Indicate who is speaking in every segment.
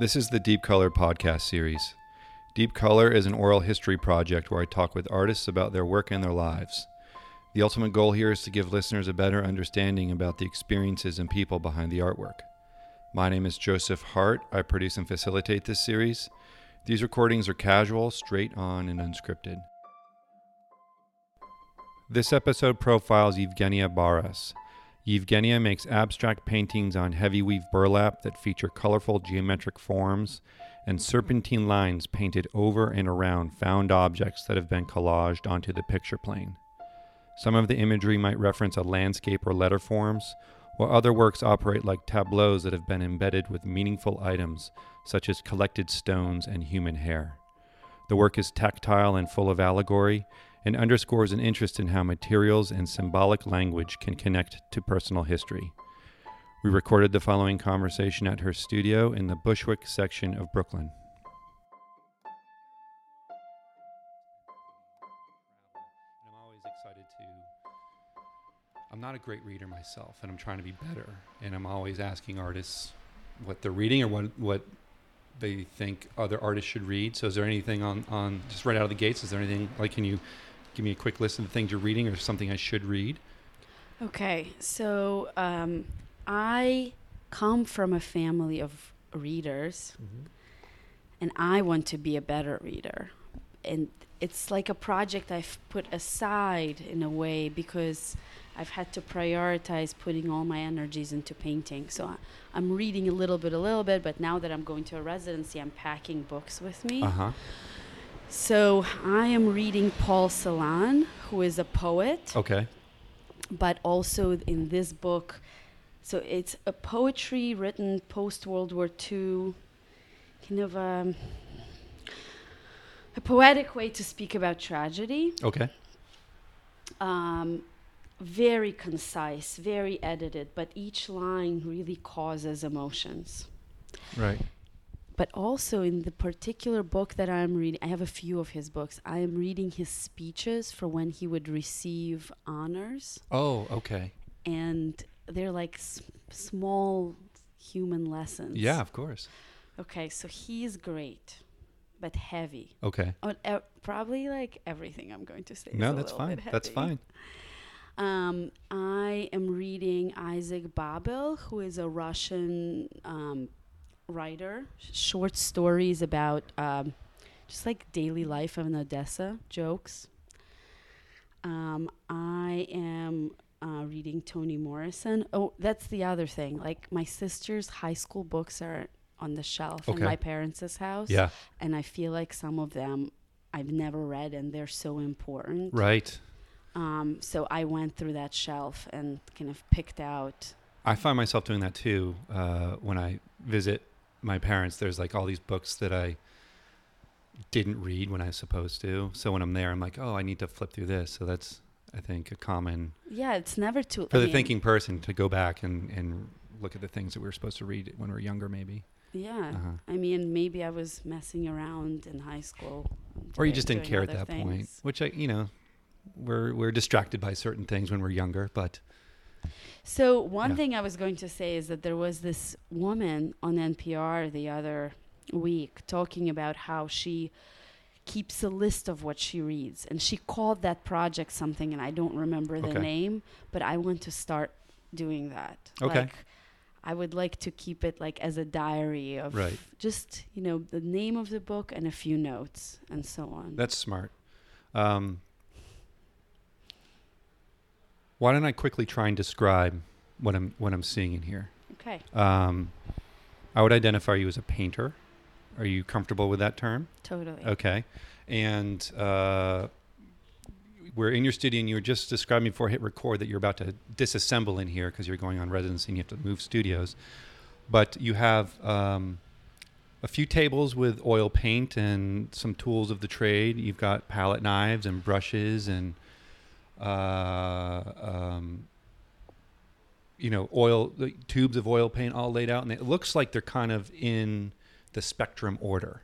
Speaker 1: This is the Deep Color podcast series. Deep Color is an oral history project where I talk with artists about their work and their lives. The ultimate goal here is to give listeners a better understanding about the experiences and people behind the artwork. My name is Joseph Hart. I produce and facilitate this series. These recordings are casual, straight on, and unscripted. This episode profiles Evgenia Baras. Evgenia makes abstract paintings on heavy weave burlap that feature colorful geometric forms and serpentine lines painted over and around found objects that have been collaged onto the picture plane. Some of the imagery might reference a landscape or letter forms, while other works operate like tableaus that have been embedded with meaningful items such as collected stones and human hair. The work is tactile and full of allegory, and underscores an interest in how materials and symbolic language can connect to personal history. We recorded the following conversation at her studio in the Bushwick section of Brooklyn. I'm always excited to. I'm not a great reader myself, and I'm trying to be better. And I'm always asking artists what they're reading or what what they think other artists should read. So, is there anything on on just right out of the gates? Is there anything like can you give me a quick list of the things you're reading or something I should read?
Speaker 2: Okay, so um, I come from a family of readers, and I want to be a better reader. And it's like a project I've put aside in a way because I've had to prioritize putting all my energies into painting. So I, I'm reading a little bit, a little bit, but now that I'm going to a residency, I'm packing books with me.
Speaker 1: Uh huh.
Speaker 2: So I am reading Paul Celan, who is a poet
Speaker 1: Okay.
Speaker 2: but also in this book so it's a poetry written post world war ii kind of um, a poetic way to speak about tragedy
Speaker 1: Okay.
Speaker 2: um, very concise very edited but each line really causes emotions
Speaker 1: Right.
Speaker 2: But also in the particular book that I'm reading, I have a few of his books. I am reading his speeches for when he would receive honors,
Speaker 1: Oh, okay.
Speaker 2: and they're like s- small human lessons.
Speaker 1: Yeah, of course.
Speaker 2: Okay, so he's great, but heavy.
Speaker 1: Okay.
Speaker 2: Probably like everything I'm going to say.
Speaker 1: No, that's fine. That's fine.
Speaker 2: Um, I am reading Isaac Babel, who is a Russian um, writer, short stories about um, just like daily life in Odessa, jokes. Um, I am uh, reading Toni Morrison. Oh, that's the other thing. Like my sister's high school books are on the shelf
Speaker 1: Okay.
Speaker 2: in my parents' house,
Speaker 1: Yeah.
Speaker 2: and I feel like some of them I've never read, and they're so important.
Speaker 1: Right.
Speaker 2: Um, so I went through that shelf and kind of picked out.
Speaker 1: I find myself doing that too uh, when I visit my parents. There's like all these books that I didn't read when I was supposed to. So when I'm there, I'm like, oh, I need to flip through this. So that's, I think, a common
Speaker 2: Yeah, it's never too.
Speaker 1: for
Speaker 2: I
Speaker 1: the
Speaker 2: mean,
Speaker 1: thinking person to go back and, and look at the things that we were supposed to read when we were younger, maybe.
Speaker 2: Yeah,
Speaker 1: Uh-huh.
Speaker 2: I mean, maybe I was messing around in high school,
Speaker 1: Or you just didn't care at that point, which I, you know, we're we're distracted by certain things when we're younger. But
Speaker 2: So one
Speaker 1: Yeah.
Speaker 2: thing I was going to say is that there was this woman on NPR the other week talking about how she keeps a list of what she reads, and she called that project something, and I don't remember the
Speaker 1: Okay.
Speaker 2: name, but I want to start doing that.
Speaker 1: Okay.
Speaker 2: Like, I would like to keep it like as a diary of
Speaker 1: Right.
Speaker 2: just you know the name of the book and a few notes and so on.
Speaker 1: that's smart. Um, why don't I quickly try and describe what I'm what I'm seeing in here?
Speaker 2: okay,
Speaker 1: Um, I would identify you as a painter. Are you comfortable with that term?
Speaker 2: totally.
Speaker 1: Okay. And uh, we're in your studio, and you were just describing before I hit record that you're about to disassemble in here because you're going on residency and you have to move studios. But you have um, a few tables with oil paint and some tools of the trade. You've got palette knives and brushes and, uh, um, you know, oil the tubes of oil paint all laid out, and it looks like they're kind of in the spectrum order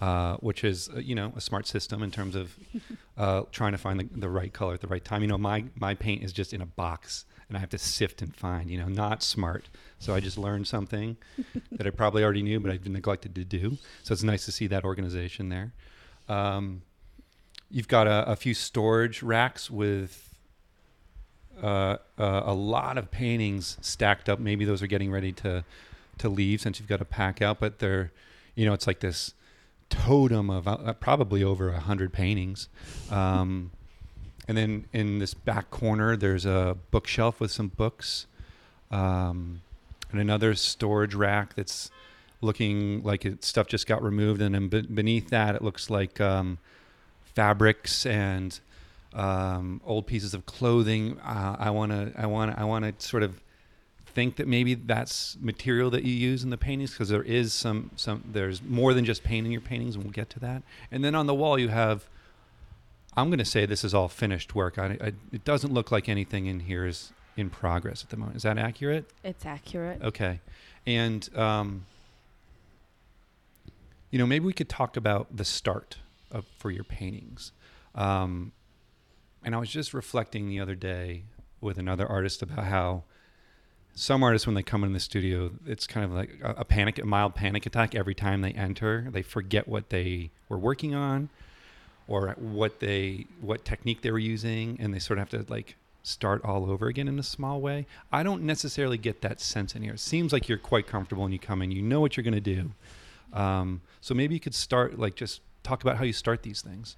Speaker 1: uh, which is uh, you know a smart system in terms of uh, trying to find the, the right color at the right time. You know, my my paint is just in a box and I have to sift and find, you know, not smart. So I just learned something that I probably already knew, but I've neglected to do. So it's nice to see that organization there. Um, you've got a, a few storage racks with uh, uh, a lot of paintings stacked up. Maybe those are getting ready to to leave since you've got to pack out, but they're, you know, it's like this totem of uh, probably over a hundred paintings. Um, and then in this back corner, there's a bookshelf with some books, um, and another storage rack that's looking like it, stuff just got removed. And then beneath that, it looks like um, fabrics and um, old pieces of clothing. Uh, I want to, I want, I want to sort of think that maybe that's material that you use in the paintings because there is some, some, there's more than just paint in your paintings, and we'll get to that. And then on the wall, you have. I'm going to say this is all finished work. I, I, it doesn't look like anything in here is in progress at the moment. Is that accurate?
Speaker 2: It's accurate.
Speaker 1: Okay. And, um, you know, maybe we could talk about the start of, for your paintings. Um, and I was just reflecting the other day with another artist about how some artists, when they come in the studio, it's kind of like a, a panic, a mild panic attack every time they enter. They forget what they were working on or what they what technique they were using and they sort of have to like start all over again in a small way i don't necessarily get that sense in here it seems like you're quite comfortable when you come in you know what you're going to do um, so maybe you could start like just talk about how you start these things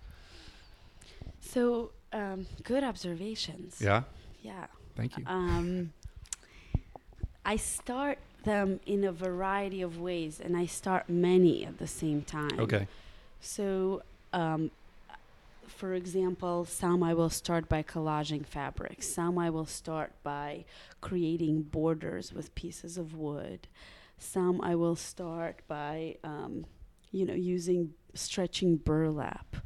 Speaker 2: So, um, good observations.
Speaker 1: yeah
Speaker 2: Yeah.
Speaker 1: thank you
Speaker 2: Um, I start them in a variety of ways, and I start many at the same time.
Speaker 1: okay
Speaker 2: So, um, for example, some I will start by collaging fabrics. Some I will start by creating borders with pieces of wood. Some I will start by, um, you know, using stretching burlap.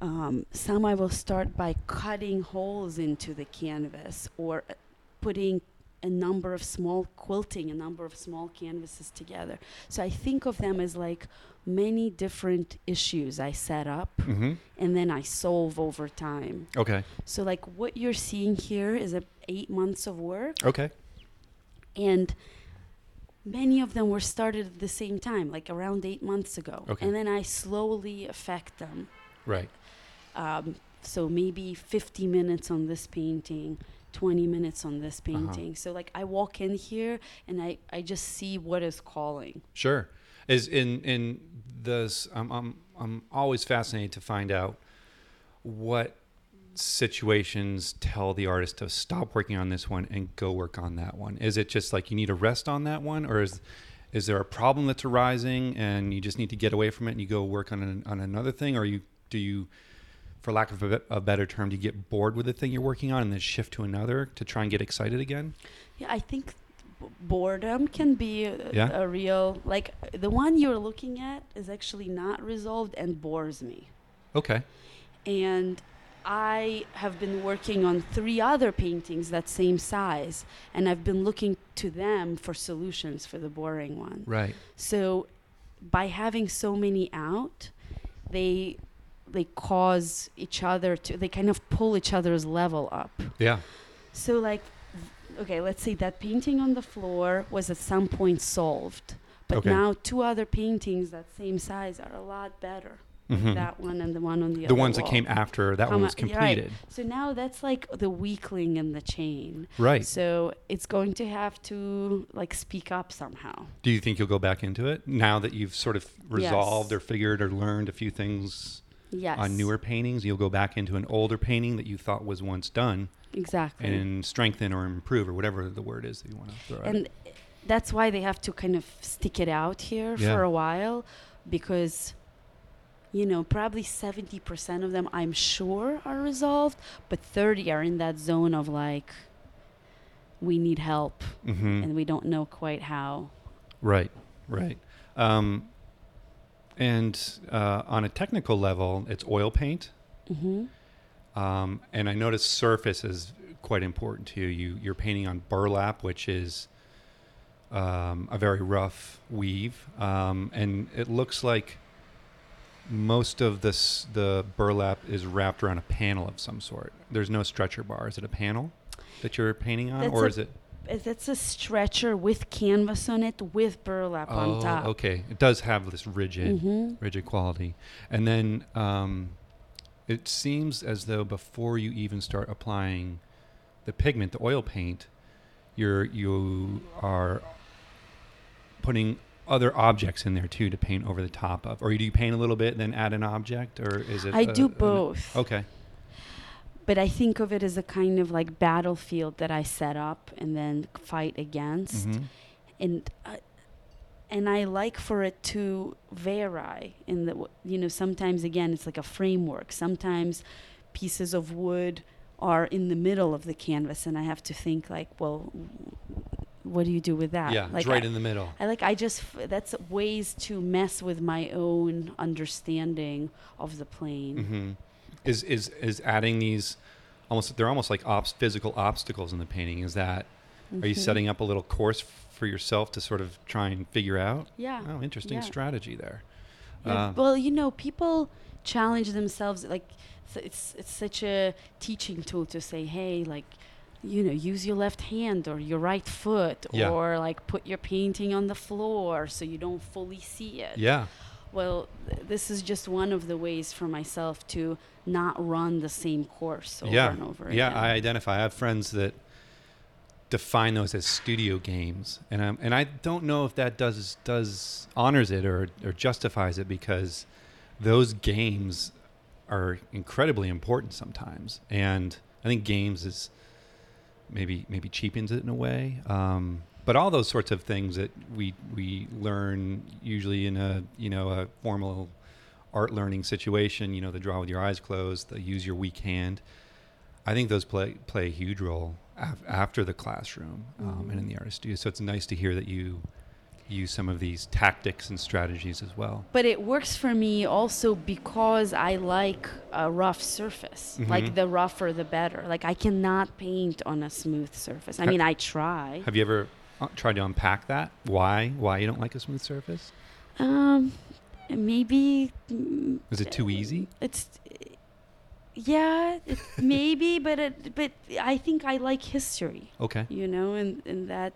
Speaker 2: Um, some I will start by cutting holes into the canvas or uh, putting a number of small quilting a number of small canvases together. So I think of them as like many different issues I set up
Speaker 1: mm-hmm.
Speaker 2: and then I solve over time.
Speaker 1: okay
Speaker 2: So like what you're seeing here is a eight months of work
Speaker 1: okay
Speaker 2: and many of them were started at the same time, like around eight months ago.
Speaker 1: Okay.
Speaker 2: And then I slowly affect them.
Speaker 1: right
Speaker 2: Um, so maybe 50 minutes on this painting, 20 minutes on this
Speaker 1: Uh-huh.
Speaker 2: painting. So like I walk in here and I, I just see what is calling.
Speaker 1: Sure. Is in in this I'm I'm I'm always fascinated to find out what situations tell the artist to stop working on this one and go work on that one. Is it just like you need a rest on that one or is is there a problem that's arising and you just need to get away from it and you go work on an, on another thing or you do you for lack of a, a better term do you get bored with the thing you're working on and then shift to another to try and get excited again?
Speaker 2: Yeah, I think boredom can be a,
Speaker 1: Yeah.
Speaker 2: a real, like the one you're looking at is actually not resolved and bores me.
Speaker 1: Okay.
Speaker 2: and I have been working on three other paintings that same size, and I've been looking to them for solutions for the boring one.
Speaker 1: Right.
Speaker 2: So, by having so many out, they they cause each other to they kind of pull each other's level up.
Speaker 1: Yeah.
Speaker 2: So, like, okay, let's say that painting on the floor was at some point solved, but
Speaker 1: Okay.
Speaker 2: now two other paintings that same size are a lot better.
Speaker 1: Mhm.
Speaker 2: That one and the one on the,
Speaker 1: the
Speaker 2: other The
Speaker 1: ones that came after that one was
Speaker 2: yeah, right.
Speaker 1: completed.
Speaker 2: So now that's like the weakling in the chain.
Speaker 1: Right.
Speaker 2: So it's going to have to like speak up somehow.
Speaker 1: Do you think you'll go back into it now that you've sort of resolved
Speaker 2: Yes.
Speaker 1: or figured or learned a few things
Speaker 2: Yes.
Speaker 1: on newer paintings? You'll go back into an older painting that you thought was once done
Speaker 2: Exactly.
Speaker 1: and strengthen or improve or whatever the word is that you want to throw
Speaker 2: and
Speaker 1: it.
Speaker 2: that's why they have to kind of stick it out here
Speaker 1: Yeah.
Speaker 2: for a while because you know probably 70% of them i'm sure are resolved but 30 are in that zone of like we need help
Speaker 1: Mhm.
Speaker 2: and we don't know quite how
Speaker 1: Right. Right. Um, and uh, on a technical level, it's oil paint.
Speaker 2: hmm
Speaker 1: Um, and I noticed surface is quite important to you. you. You're painting on burlap, which is um, a very rough weave, um, and it looks like most of this the burlap is wrapped around a panel of some sort. There's no stretcher bar. Is it a panel? that you're painting on,
Speaker 2: That's
Speaker 1: or
Speaker 2: a-
Speaker 1: is it?
Speaker 2: It's a stretcher with canvas on it with burlap
Speaker 1: Oh,
Speaker 2: on top.
Speaker 1: okay. It does have this rigid,
Speaker 2: hmm
Speaker 1: rigid quality, and then um, it seems as though before you even start applying the pigment, the oil paint, you're you are putting other objects in there too to paint over the top of, or do you paint a little bit and then add an object, or is it?
Speaker 2: I
Speaker 1: a-
Speaker 2: do
Speaker 1: an-
Speaker 2: both.
Speaker 1: okay.
Speaker 2: But I think of it as a kind of like battlefield that I set up and then fight against.
Speaker 1: Mhm.
Speaker 2: and uh, and I like for it to vary in the w- you know sometimes again it's like a framework sometimes pieces of wood are in the middle of the canvas and I have to think like well what do you do with that
Speaker 1: Yeah,
Speaker 2: like
Speaker 1: it's right
Speaker 2: I,
Speaker 1: in the middle.
Speaker 2: I like I just that's ways to mess with my own understanding of the plane
Speaker 1: hmm Is is is adding these almost? They're almost like obs- physical obstacles in the painting. Is that? Are you
Speaker 2: Mhm.
Speaker 1: setting up a little course for yourself to sort of try and figure out?
Speaker 2: yeah
Speaker 1: Oh, interesting
Speaker 2: Yeah.
Speaker 1: strategy there.
Speaker 2: Yeah,
Speaker 1: Uh,
Speaker 2: well, you know, people challenge themselves. Like, it's it's such a teaching tool to say, hey, like, you know, use your left hand or your right foot,
Speaker 1: Yeah.
Speaker 2: or like put your painting on the floor so you don't fully see it.
Speaker 1: yeah.
Speaker 2: Well, th- this is just one of the ways for myself to not run the same course over
Speaker 1: yeah.
Speaker 2: and over
Speaker 1: yeah.
Speaker 2: again.
Speaker 1: I identify. I have friends that define those as studio games, and um, and I don't know if that does does honors it or or justifies it because those games are incredibly important sometimes, and I think games is maybe maybe cheapens it in a way. Um, but all those sorts of things that we we learn usually in a you know a formal art learning situation, you know, the draw with your eyes closed, the use your weak hand. I think those play play a huge role af- after the classroom um, and in the artist studio. So it's nice to hear that you use some of these tactics and strategies as well.
Speaker 2: But it works for me also because I like a rough surface.
Speaker 1: Mhm.
Speaker 2: Like the rougher, the better. Like I cannot paint on a smooth surface. I mean, I try.
Speaker 1: Have you ever uh, tried to unpack that? Why? Why you don't like a smooth surface?
Speaker 2: Um, maybe
Speaker 1: Is it too easy?
Speaker 2: it's. Yeah, it, maybe, but it, but I think I like history,
Speaker 1: Okay.
Speaker 2: you know, and, and that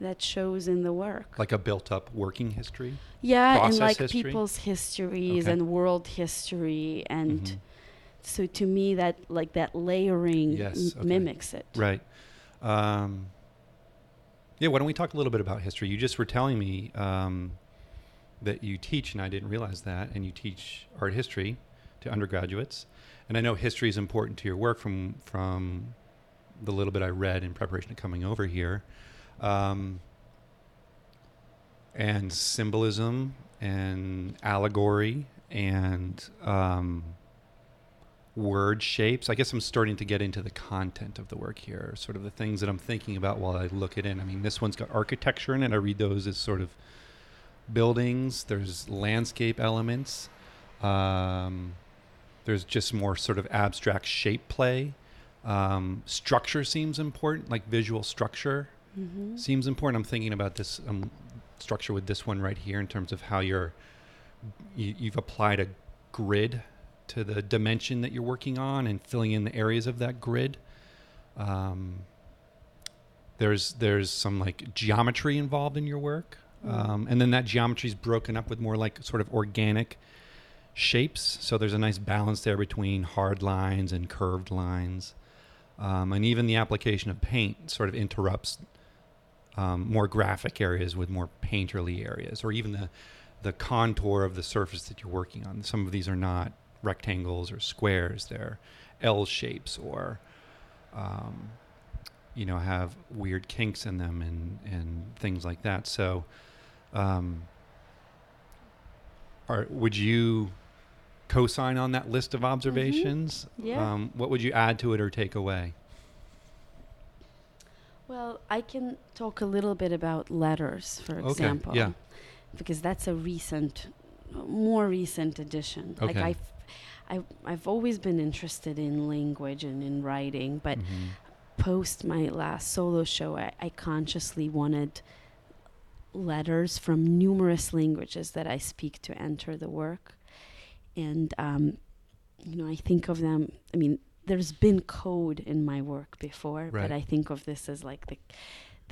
Speaker 2: that shows in the work.
Speaker 1: Like a built-up working history.
Speaker 2: yeah, and like
Speaker 1: history?
Speaker 2: people's histories
Speaker 1: Okay.
Speaker 2: and world history and.
Speaker 1: Mhm.
Speaker 2: So to me, that like that layering
Speaker 1: Yes, okay.
Speaker 2: mimics it.
Speaker 1: Right. Um, yeah, why don't we talk a little bit about history? You just were telling me um, that you teach, and I didn't realize that, and you teach art history to undergraduates. And I know history is important to your work from from the little bit I read in preparation to coming over here. Um, and symbolism and allegory and um, word shapes. I guess I'm starting to get into the content of the work here, sort of the things that I'm thinking about while I look at it in. I mean, this one's got architecture in it. I read those as sort of buildings. There's landscape elements. Um, there's just more sort of abstract shape play. Um, structure seems important, like visual structure
Speaker 2: Mm-hmm.
Speaker 1: seems important. I'm thinking about this um, structure with this one right here in terms of how you're you, you've applied a grid to the dimension that you're working on and filling in the areas of that grid. Um, there's there's some like geometry involved in your work, um, and then that geometry is broken up with more like sort of organic shapes. So there's a nice balance there between hard lines and curved lines. Um, and even the application of paint sort of interrupts um, more graphic areas with more painterly areas, or even the the contour of the surface that you're working on. Some of these are not rectangles or squares; they're L shapes, or um, you know, have weird kinks in them and and things like that. So, um, are would you co-sign on that list of observations?
Speaker 2: Yeah.
Speaker 1: Um, what would you add to it or take away?
Speaker 2: Well, I can talk a little bit about letters, for
Speaker 1: Okay,
Speaker 2: example.
Speaker 1: yeah.
Speaker 2: Because that's a recent, more recent addition.
Speaker 1: Okay.
Speaker 2: Like I've, I've, I've always been interested in language and in writing, but
Speaker 1: Mhm.
Speaker 2: post my last solo show, I, I consciously wanted letters from numerous languages that I speak to enter the work. And, um, you know, I think of them, I mean, there's been code in my work before,
Speaker 1: Right.
Speaker 2: but I think of this as like the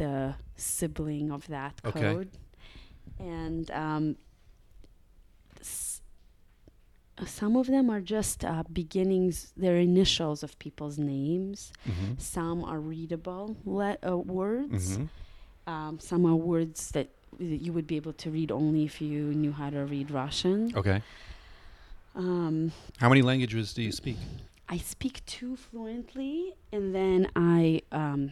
Speaker 2: the sibling of that
Speaker 1: Okay.
Speaker 2: code, and um, s- some of them are just uh, beginnings. They're initials of people's names.
Speaker 1: Mm-hmm.
Speaker 2: Some are readable le- uh, words.
Speaker 1: Mm-hmm.
Speaker 2: Um, some are words that that you would be able to read only if you knew how to read Russian.
Speaker 1: Okay.
Speaker 2: Um,
Speaker 1: How many languages do you speak?
Speaker 2: I speak two fluently, and then I um,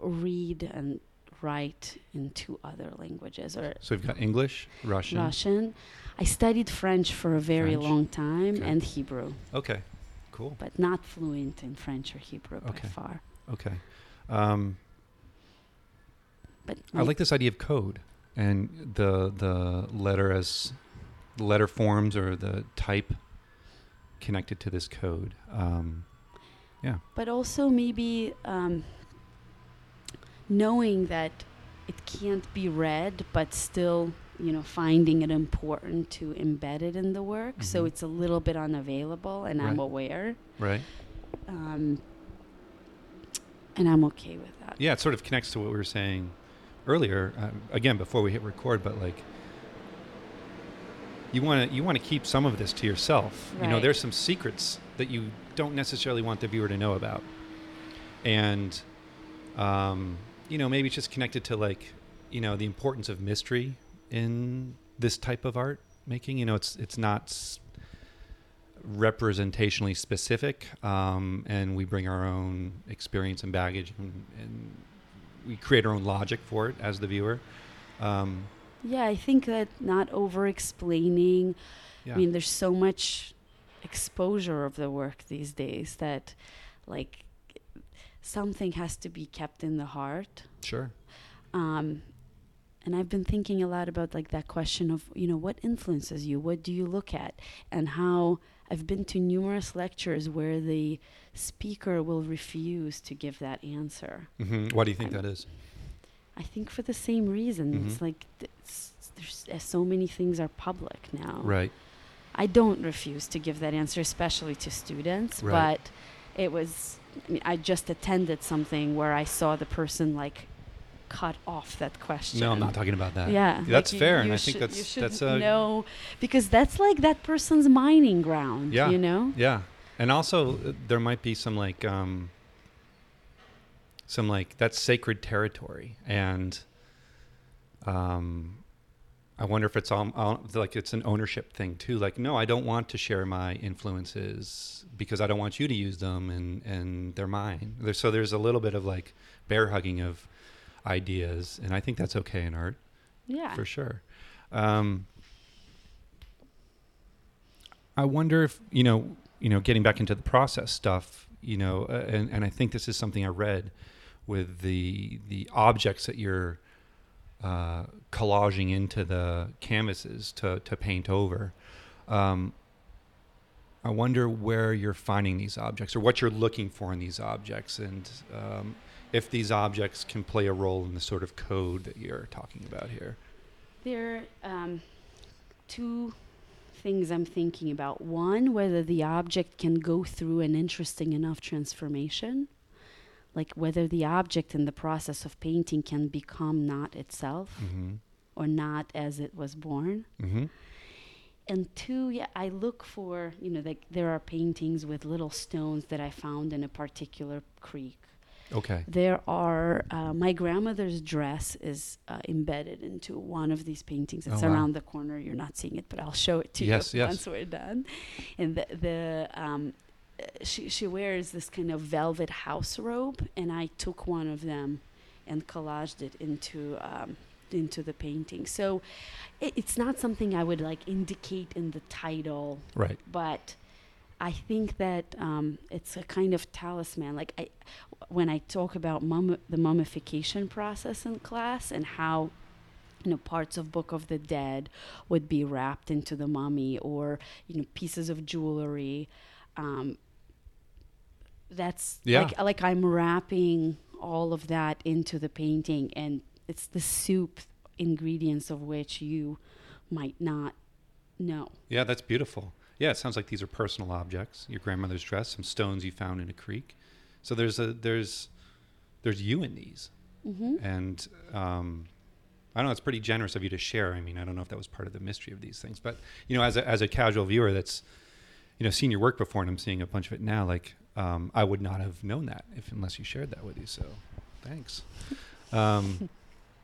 Speaker 2: read and write in two other languages or
Speaker 1: So we've got English, Russian.
Speaker 2: Russian. I studied French for a very
Speaker 1: French.
Speaker 2: long time
Speaker 1: Okay.
Speaker 2: and Hebrew,
Speaker 1: Okay. Cool.
Speaker 2: but not fluent in French or Hebrew
Speaker 1: Okay.
Speaker 2: by far.
Speaker 1: Okay. Um,
Speaker 2: But
Speaker 1: I like this idea of code and the the letter as the letter forms or the type connected to this code. Um,
Speaker 2: but also maybe um, knowing that it can't be read, but still, you know, finding it important to embed it in the work. So
Speaker 1: Mhm.
Speaker 2: it's a little bit unavailable, and I'm aware,
Speaker 1: right.
Speaker 2: um, and I'm okay with that.
Speaker 1: Yeah, it sort of connects to what we were saying earlier. Uh, again, before we hit record, but like you want to you want to keep some of this to yourself. You know, there's some secrets that you don't necessarily want the viewer to know about, and um, you know, maybe it's just connected to like you know the importance of mystery in this type of art making. You know, it's it's not. s- representationally specific um, and we bring our own experience and baggage and, and we create our own logic for it as the viewer um,
Speaker 2: Yeah, I think that not over explaining.
Speaker 1: yeah
Speaker 2: I mean, there's so much exposure of the work these days that, like, something has to be kept in the heart.
Speaker 1: sure
Speaker 2: Um, and I've been thinking a lot about like that question of you know what influences you, what do you look at, and how I've been to numerous lectures where the speaker will refuse to give that answer.
Speaker 1: hmm why do you think
Speaker 2: I'm-
Speaker 1: that is
Speaker 2: I think for the same reason. It's
Speaker 1: Mhm.
Speaker 2: like it's, there's uh, so many things are public now.
Speaker 1: right
Speaker 2: I don't refuse to give that answer, especially to students.
Speaker 1: Right.
Speaker 2: But it was, I, mean, I just attended something where I saw the person like cut off that question.
Speaker 1: no i'm not talking about that
Speaker 2: Yeah,
Speaker 1: that's
Speaker 2: like you-
Speaker 1: fair and i think that's
Speaker 2: you should
Speaker 1: that's uh,
Speaker 2: know because that's like that person's mining ground.
Speaker 1: Yeah.
Speaker 2: you know.
Speaker 1: yeah and also uh, there might be some like um some like that's sacred territory and um I wonder if it's all, all like it's an ownership thing too. Like, no, I don't want to share my influences because I don't want you to use them, and and they're mine. There's, so there's a little bit of like bear hugging of ideas, and I think that's okay in art
Speaker 2: Yeah.
Speaker 1: for sure. Um, I wonder if you know, you know, getting back into the process stuff, you know, uh, and and I think this is something I read with the the objects that you're uh, collaging into the canvases to to paint over. Um, I wonder where you're finding these objects or what you're looking for in these objects, and um, if these objects can play a role in the sort of code that you're talking about here.
Speaker 2: There are um, two things I'm thinking about. One, whether the object can go through an interesting enough transformation, like whether the object in the process of painting can become not itself
Speaker 1: Mm-hmm.
Speaker 2: or not as it was born.
Speaker 1: Mm-hmm.
Speaker 2: And two, yeah, I look for, you know, like there are paintings with little stones that I found in a particular creek.
Speaker 1: Okay.
Speaker 2: There are uh, my grandmother's dress is uh, embedded into one of these paintings. It's
Speaker 1: Oh, wow.
Speaker 2: around the corner. You're not seeing it, but I'll show it to
Speaker 1: Yes,
Speaker 2: you
Speaker 1: yes.
Speaker 2: once we're done. And the, the um, she she wears this kind of velvet house robe, and I took one of them and collaged it into um, into the painting. So it, it's not something I would like indicate in the title
Speaker 1: Right.
Speaker 2: but I think that um, it's a kind of talisman. Like I, when I talk about mum- the mummification process in class and how you know parts of Book of the Dead would be wrapped into the mummy, or you know pieces of jewelry. Um, that's
Speaker 1: Yeah.
Speaker 2: like like I'm wrapping all of that into the painting, and it's the soup ingredients of which you might not know.
Speaker 1: Yeah, that's beautiful. yeah, it sounds like these are personal objects. Your grandmother's dress, some stones you found in a creek. So there's a there's there's you in these,
Speaker 2: hmm
Speaker 1: and um, I don't know. It's pretty generous of you to share. I mean, I don't know if that was part of the mystery of these things, but you know, as a as a casual viewer, that's you know seen your work before, and I'm seeing a bunch of it now. Like um, I would not have known that if unless you shared that with you. So thanks. Um,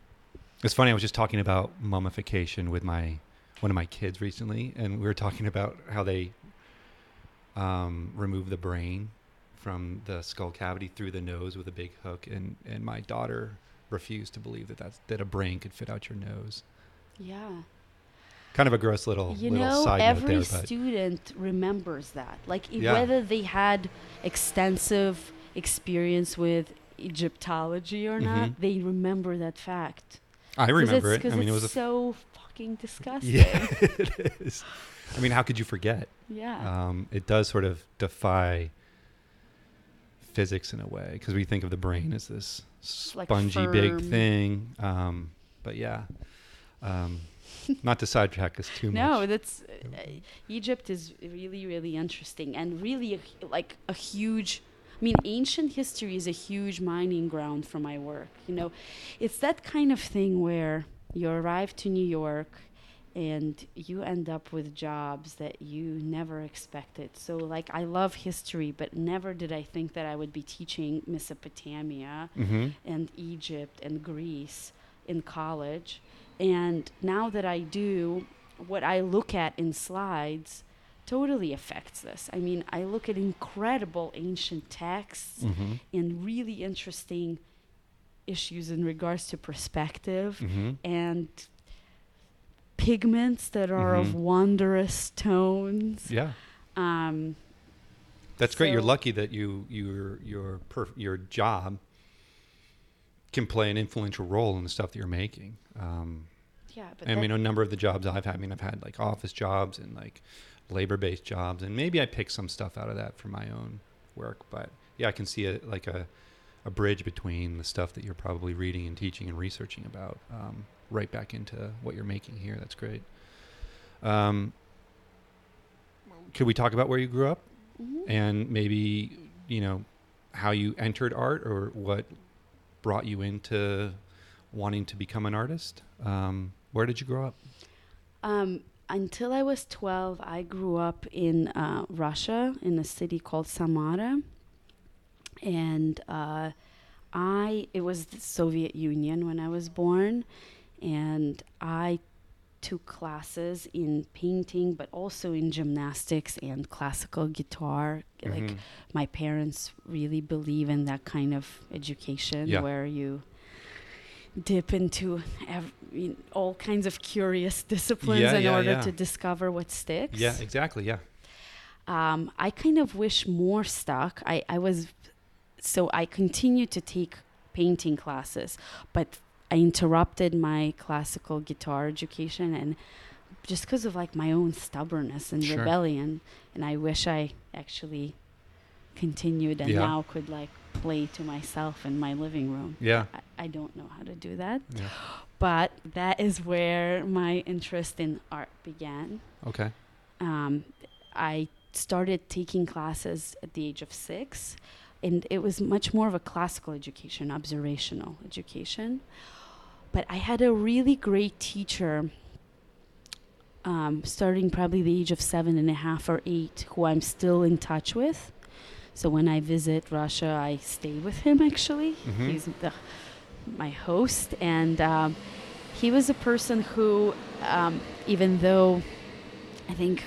Speaker 1: it's funny. I was just talking about mummification with my one of my kids recently, and we were talking about how they um, remove the brain from the skull cavity through the nose with a big hook, and and my daughter refused to believe that that's, that a brain could fit out your nose.
Speaker 2: Yeah.
Speaker 1: Kind of a gross little
Speaker 2: you
Speaker 1: little
Speaker 2: know,
Speaker 1: side
Speaker 2: every
Speaker 1: note there,
Speaker 2: student remembers that. Like
Speaker 1: Yeah.
Speaker 2: whether they had extensive experience with Egyptology or not,
Speaker 1: Mhm.
Speaker 2: they remember that fact.
Speaker 1: i remember it. i mean, it was
Speaker 2: so fucking disgusting.
Speaker 1: yeah, it is. I mean, how could you forget?
Speaker 2: Yeah.
Speaker 1: um, it does sort of defy physics in a way because we think of the brain as this
Speaker 2: Like
Speaker 1: spongy big thing. Um, but yeah, um, not to sidetrack us too
Speaker 2: no,
Speaker 1: much.
Speaker 2: No, that's uh, Egypt is really really interesting and really a, like a huge I mean ancient history is a huge mining ground for my work. You know, it's that kind of thing where you arrive to New York and you end up with jobs that you never expected. So like I love history, but never did I think that I would be teaching Mesopotamia
Speaker 1: hmm
Speaker 2: and Egypt and Greece in college. And now that I do, what I look at in slides totally affects this. I mean, I look at incredible ancient texts
Speaker 1: hmm
Speaker 2: and really interesting issues in regards to perspective
Speaker 1: hmm
Speaker 2: and pigments that are of
Speaker 1: Mhm.
Speaker 2: wondrous tones.
Speaker 1: Yeah,
Speaker 2: Um,
Speaker 1: that's great. You're lucky that you your your perf- your job can play an influential role in the stuff that you're making. Um,
Speaker 2: yeah, but
Speaker 1: I
Speaker 2: that-
Speaker 1: mean, a number of the jobs I've had. I mean, I've had like office jobs and like labor-based jobs, and maybe I picked some stuff out of that for my own work. But yeah, I can see a like a a bridge between the stuff that you're probably reading and teaching and researching about, um, right back into what you're making here. That's great. Um, could we talk about where you grew up
Speaker 2: Mhm.
Speaker 1: and maybe you know how you entered art or what brought you into wanting to become an artist? Um, where did you grow up?
Speaker 2: Um, until I was 12, I grew up in uh, Russia in a city called Samara. And uh, I, it was the Soviet Union when I was born. And I took classes in painting, but also in gymnastics and classical guitar. Like
Speaker 1: Mhm.
Speaker 2: my parents really believe in that kind of education
Speaker 1: Yeah.
Speaker 2: where you dip into ev- in all kinds of curious disciplines
Speaker 1: Yeah,
Speaker 2: in
Speaker 1: yeah,
Speaker 2: order
Speaker 1: yeah.
Speaker 2: to discover what sticks.
Speaker 1: yeah, exactly. Yeah.
Speaker 2: Um, I kind of wish more stuck. I, I was so I continued to take painting classes, but I interrupted my classical guitar education and just because of like my own stubbornness and
Speaker 1: Sure.
Speaker 2: rebellion and I wish I actually continued and now could like play to myself in my living room.
Speaker 1: Yeah.
Speaker 2: I, I don't know how to do that,
Speaker 1: Yeah.
Speaker 2: but that is where my interest in art began
Speaker 1: Okay.
Speaker 2: um, I started taking classes at the age of six, and it was much more of a classical education, observational education. But I had a really great teacher, um, starting probably the age of seven and a half or eight, who I'm still in touch with. So when I visit Russia, I stay with him actually.
Speaker 1: Mhm.
Speaker 2: He's the, my host, and um, he was a person who, um, even though I think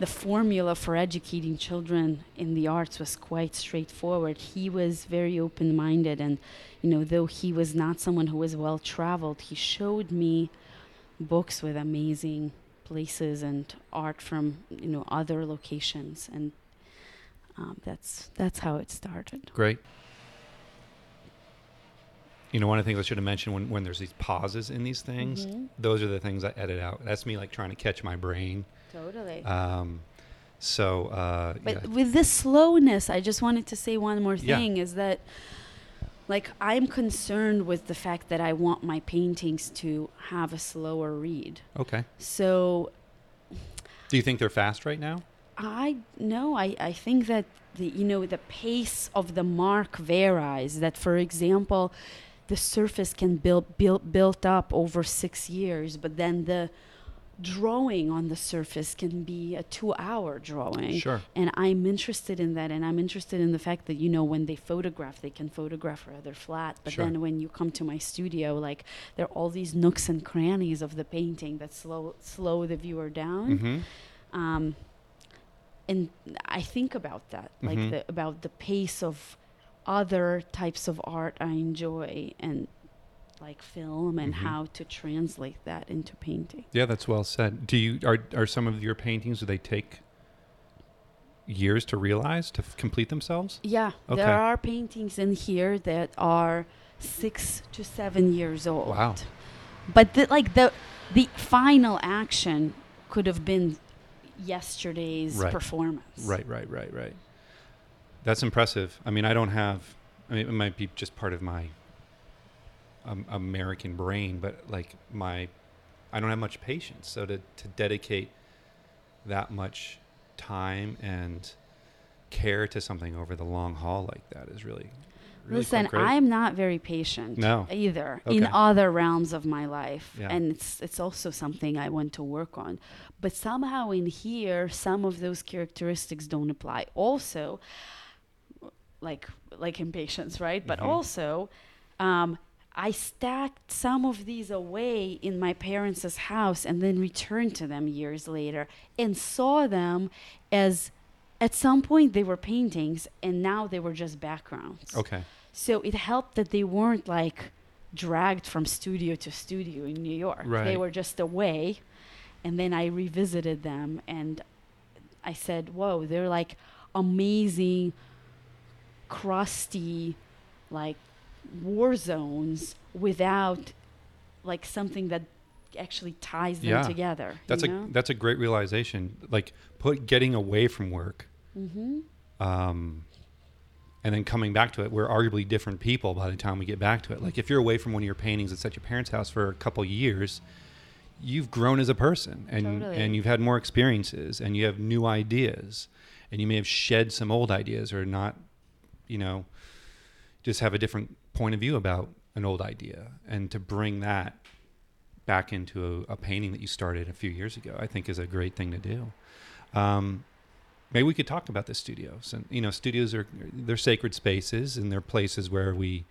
Speaker 2: the formula for educating children in the arts was quite straightforward. He was very open minded, and you know, though he was not someone who was well traveled, he showed me books with amazing places and art from you know other locations, and um, that's that's how it started.
Speaker 1: Great. You know, one of the things I should have mentioned when, when there's these pauses in these things,
Speaker 2: Mhm.
Speaker 1: those are the things I edit out. That's me like trying to catch my brain.
Speaker 2: Totally.
Speaker 1: Um, so, uh,
Speaker 2: But
Speaker 1: yeah.
Speaker 2: with this slowness, I just wanted to say one more
Speaker 1: Yeah.
Speaker 2: thing is that like I'm concerned with the fact that I want my paintings to have a slower read.
Speaker 1: Okay.
Speaker 2: So
Speaker 1: Do you think they're fast right now?
Speaker 2: I no, I, I think that the you know the pace of the mark varies. That for example, the surface can build build built up over six years, but then the drawing on the surface can be a two hour drawing.
Speaker 1: Sure.
Speaker 2: And I'm interested in that. And I'm interested in the fact that, you know, when they photograph, they can photograph rather flat. But
Speaker 1: Sure.
Speaker 2: then when you come to my studio, like there are all these nooks and crannies of the painting that slow, slow the viewer down.
Speaker 1: hmm
Speaker 2: Um, and I think about that, like
Speaker 1: Mhm.
Speaker 2: the, about the pace of other types of art I enjoy and like film and
Speaker 1: Mhm.
Speaker 2: how to translate that into painting.
Speaker 1: Yeah, that's well said. Do you are are some of your paintings? Do they take years to realize to f- complete themselves?
Speaker 2: Yeah,
Speaker 1: Okay.
Speaker 2: there are paintings in here that are six to seven years old.
Speaker 1: Wow.
Speaker 2: But the, like the the final action could have been yesterday's
Speaker 1: Right.
Speaker 2: performance.
Speaker 1: Right, right, right, right. That's impressive. I mean, I don't have. I mean, it might be just part of my um, American brain, but like my, I don't have much patience. So to to dedicate that much time and care to something over the long haul like that is really, really
Speaker 2: Listen. I'm not very patient
Speaker 1: No.
Speaker 2: either in other realms of my life,
Speaker 1: Yeah.
Speaker 2: and it's it's also something I want to work on. But somehow in here, some of those characteristics don't apply. Also, like like impatience, right? But
Speaker 1: Mhm.
Speaker 2: also, um, I stacked some of these away in my parents' house and then returned to them years later and saw them as at some point they were paintings and now they were just backgrounds.
Speaker 1: okay.
Speaker 2: So it helped that they weren't like dragged from studio to studio in New York.
Speaker 1: Right.
Speaker 2: They were just away. And then I revisited them and I said, whoa, they're like amazing, crusty, like war zones without like something that actually ties them
Speaker 1: Yeah.
Speaker 2: together.
Speaker 1: That's a
Speaker 2: know?
Speaker 1: that's a great realization. Like put getting away from work,
Speaker 2: mm-hmm.
Speaker 1: um, and then coming back to it. We're arguably different people by the time we get back to it. Like if you're away from one of your paintings that's at your parents' house for a couple years, you've grown as a person, and
Speaker 2: Totally.
Speaker 1: and you've had more experiences, and you have new ideas, and you may have shed some old ideas or not, you know, just have a different point of view about an old idea, and to bring that back into a, a painting that you started a few years ago, I think is a great thing to do. Um, maybe we could talk about the studios. And you know, studios are they're sacred spaces, and they're places where we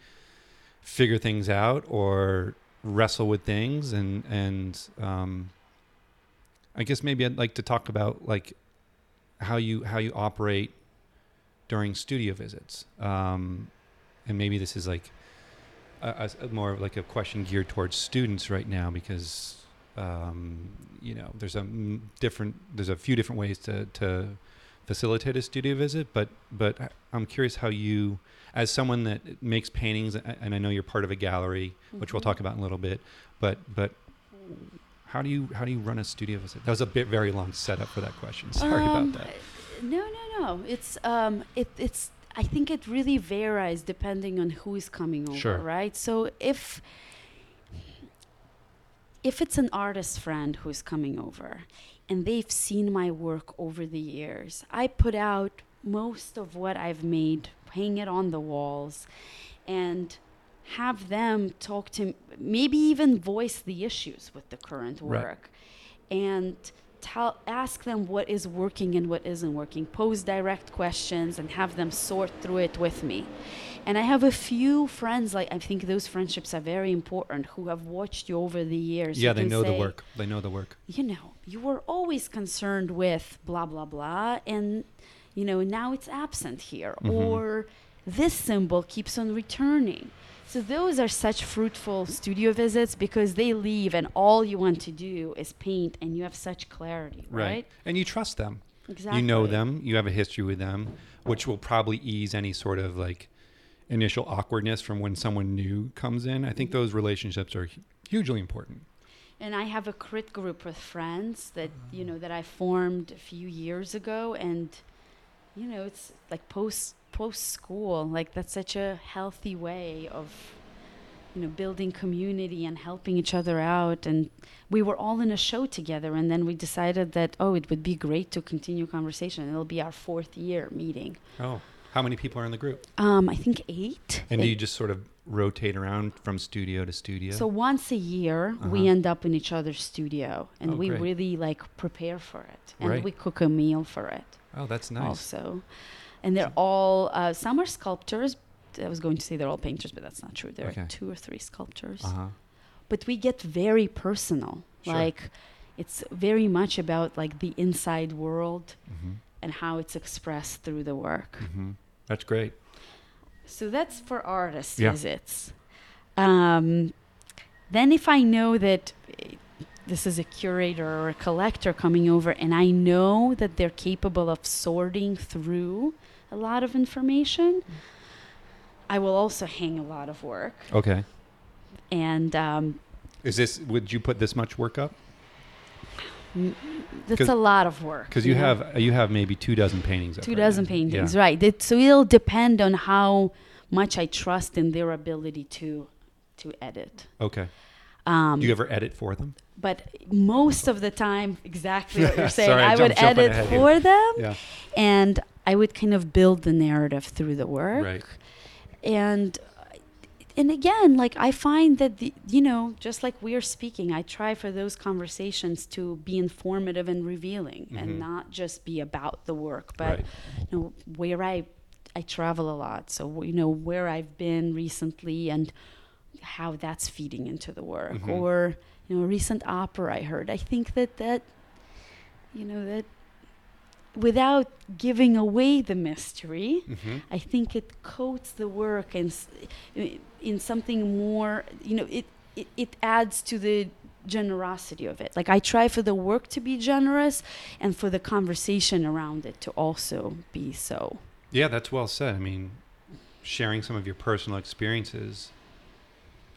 Speaker 1: figure things out or wrestle with things. And and um, I guess maybe I'd like to talk about like how you how you operate during studio visits. Um, and maybe this is like a, a, more of like a question geared towards students right now because um, you know there's a different there's a few different ways to to facilitate a studio visit but but I'm curious how you as someone that makes paintings and I know you're part of a gallery which we'll
Speaker 2: Mhm.
Speaker 1: talk about in a little bit but but how do you how do you run a studio visit that was a bit very long setup for that question sorry
Speaker 2: Um,
Speaker 1: about that
Speaker 2: No, no, no. It's um, it, it's. I think it really varies depending on who is coming over,
Speaker 1: Sure.
Speaker 2: right? So if if it's an artist friend who's coming over, and they've seen my work over the years, I put out most of what I've made, hang it on the walls, and have them talk to maybe even voice the issues with the current
Speaker 1: Right.
Speaker 2: work and tell ask them what is working and what isn't working. Pose direct questions and have them sort through it with me. And i have a few friends like i think those friendships are very important who have watched you over the years.
Speaker 1: Yeah they know the work. They know the work.
Speaker 2: You know, you were always concerned with blah, blah, blah, and, you know, now it's absent here,
Speaker 1: Mhm.
Speaker 2: or this symbol keeps on returning. So those are such fruitful studio visits because they leave and all you want to do is paint and you have such clarity, right?
Speaker 1: and you trust them
Speaker 2: Exactly.
Speaker 1: you know them you have a history with them which will probably ease any sort of like initial awkwardness from when someone new comes in i think
Speaker 2: Mm-hmm.
Speaker 1: those relationships are hugely important
Speaker 2: And I have a crit group with friends that you know that I formed a few years ago, and you know it's like post post school. Like that's such a healthy way of you know, building community and helping each other out. And we were all in a show together. And then we decided that, oh, it would be great to continue conversation. It'll be our fourth year meeting.
Speaker 1: Oh, how many people are in the group?
Speaker 2: Um, I think eight.
Speaker 1: And do you just sort of rotate around from studio to studio?
Speaker 2: So once a year, we
Speaker 1: Uh-huh.
Speaker 2: end up in each other's studio, and
Speaker 1: Oh,
Speaker 2: we
Speaker 1: great.
Speaker 2: really like prepare for it, and
Speaker 1: Right.
Speaker 2: we cook a meal for it
Speaker 1: oh, that's nice.
Speaker 2: also. And they're all uh, some are sculptors. I was going to say they're all painters, but that's not true. There
Speaker 1: Okay.
Speaker 2: are two or three sculptors.
Speaker 1: Uh huh.
Speaker 2: But we get very personal.
Speaker 1: Sure.
Speaker 2: Like it's very much about like the inside world
Speaker 1: hmm
Speaker 2: and how it's expressed through the work.
Speaker 1: hmm That's great.
Speaker 2: So that's for artist
Speaker 1: Yeah.
Speaker 2: visits. Um, then, if I know that eh, this is a curator or a collector coming over, and I know that they're capable of sorting through a lot of information, I will also hang a lot of work.
Speaker 1: Okay.
Speaker 2: And um,
Speaker 1: Is this? Would you put this much work up?
Speaker 2: That's a lot of work.
Speaker 1: Because you
Speaker 2: know?
Speaker 1: have you have maybe two dozen paintings.
Speaker 2: two
Speaker 1: right
Speaker 2: dozen
Speaker 1: now.
Speaker 2: paintings,
Speaker 1: Yeah.
Speaker 2: right? It, so it'll depend on how much I trust in their ability to to edit.
Speaker 1: Okay.
Speaker 2: Um,
Speaker 1: Do you ever edit for them?
Speaker 2: but most of the time exactly what you're saying
Speaker 1: Sorry, I
Speaker 2: i would edit
Speaker 1: here.
Speaker 2: for them
Speaker 1: Yeah.
Speaker 2: and i would kind of build the narrative through the work
Speaker 1: Right.
Speaker 2: and and again like i find that the you know just like we are speaking i try for those conversations to be informative and revealing
Speaker 1: Mhm.
Speaker 2: and not just be about the work but
Speaker 1: Right.
Speaker 2: you know where i i travel a lot so you know where i've been recently and how that's feeding into the work
Speaker 1: Mhm.
Speaker 2: or you know a recent opera i heard i think that that you know that without giving away the mystery
Speaker 1: hmm
Speaker 2: i think it coats the work and s- i- in something more you know it, it it adds to the generosity of it. Like i try for the work to be generous and for the conversation around it to also be so.
Speaker 1: Yeah, that's well said. I mean, sharing some of your personal experiences,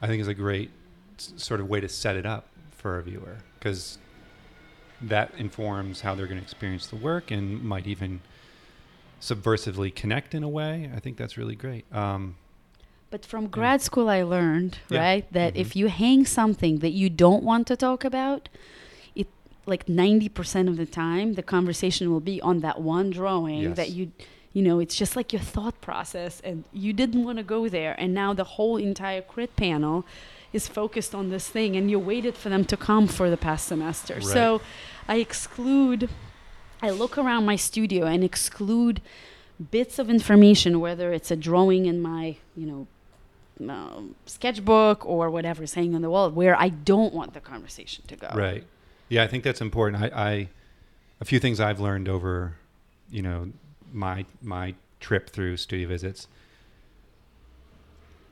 Speaker 1: I think, is a great s- sort of way to set it up for a viewer. Because that informs how they're going to experience the work and might even subversively connect in a way. I think that's really great. Um,
Speaker 2: But from grad school, I learned
Speaker 1: Yeah.
Speaker 2: right that
Speaker 1: Mhm.
Speaker 2: if you hang something that you don't want to talk about, it like ninety percent of the time the conversation will be on that one drawing
Speaker 1: Yes.
Speaker 2: that you, you know, it's just like your thought process, and you didn't want to go there, and now the whole entire crit panel is focused on this thing, and you waited for them to come for the past semester.
Speaker 1: Right.
Speaker 2: So, I exclude. I look around my studio and exclude bits of information, whether it's a drawing in my, you know, um, sketchbook or whatever is hanging on the wall, where I don't want the conversation to go.
Speaker 1: Right. Yeah, I think that's important. I, I a few things I've learned over, you know, my my trip through studio visits.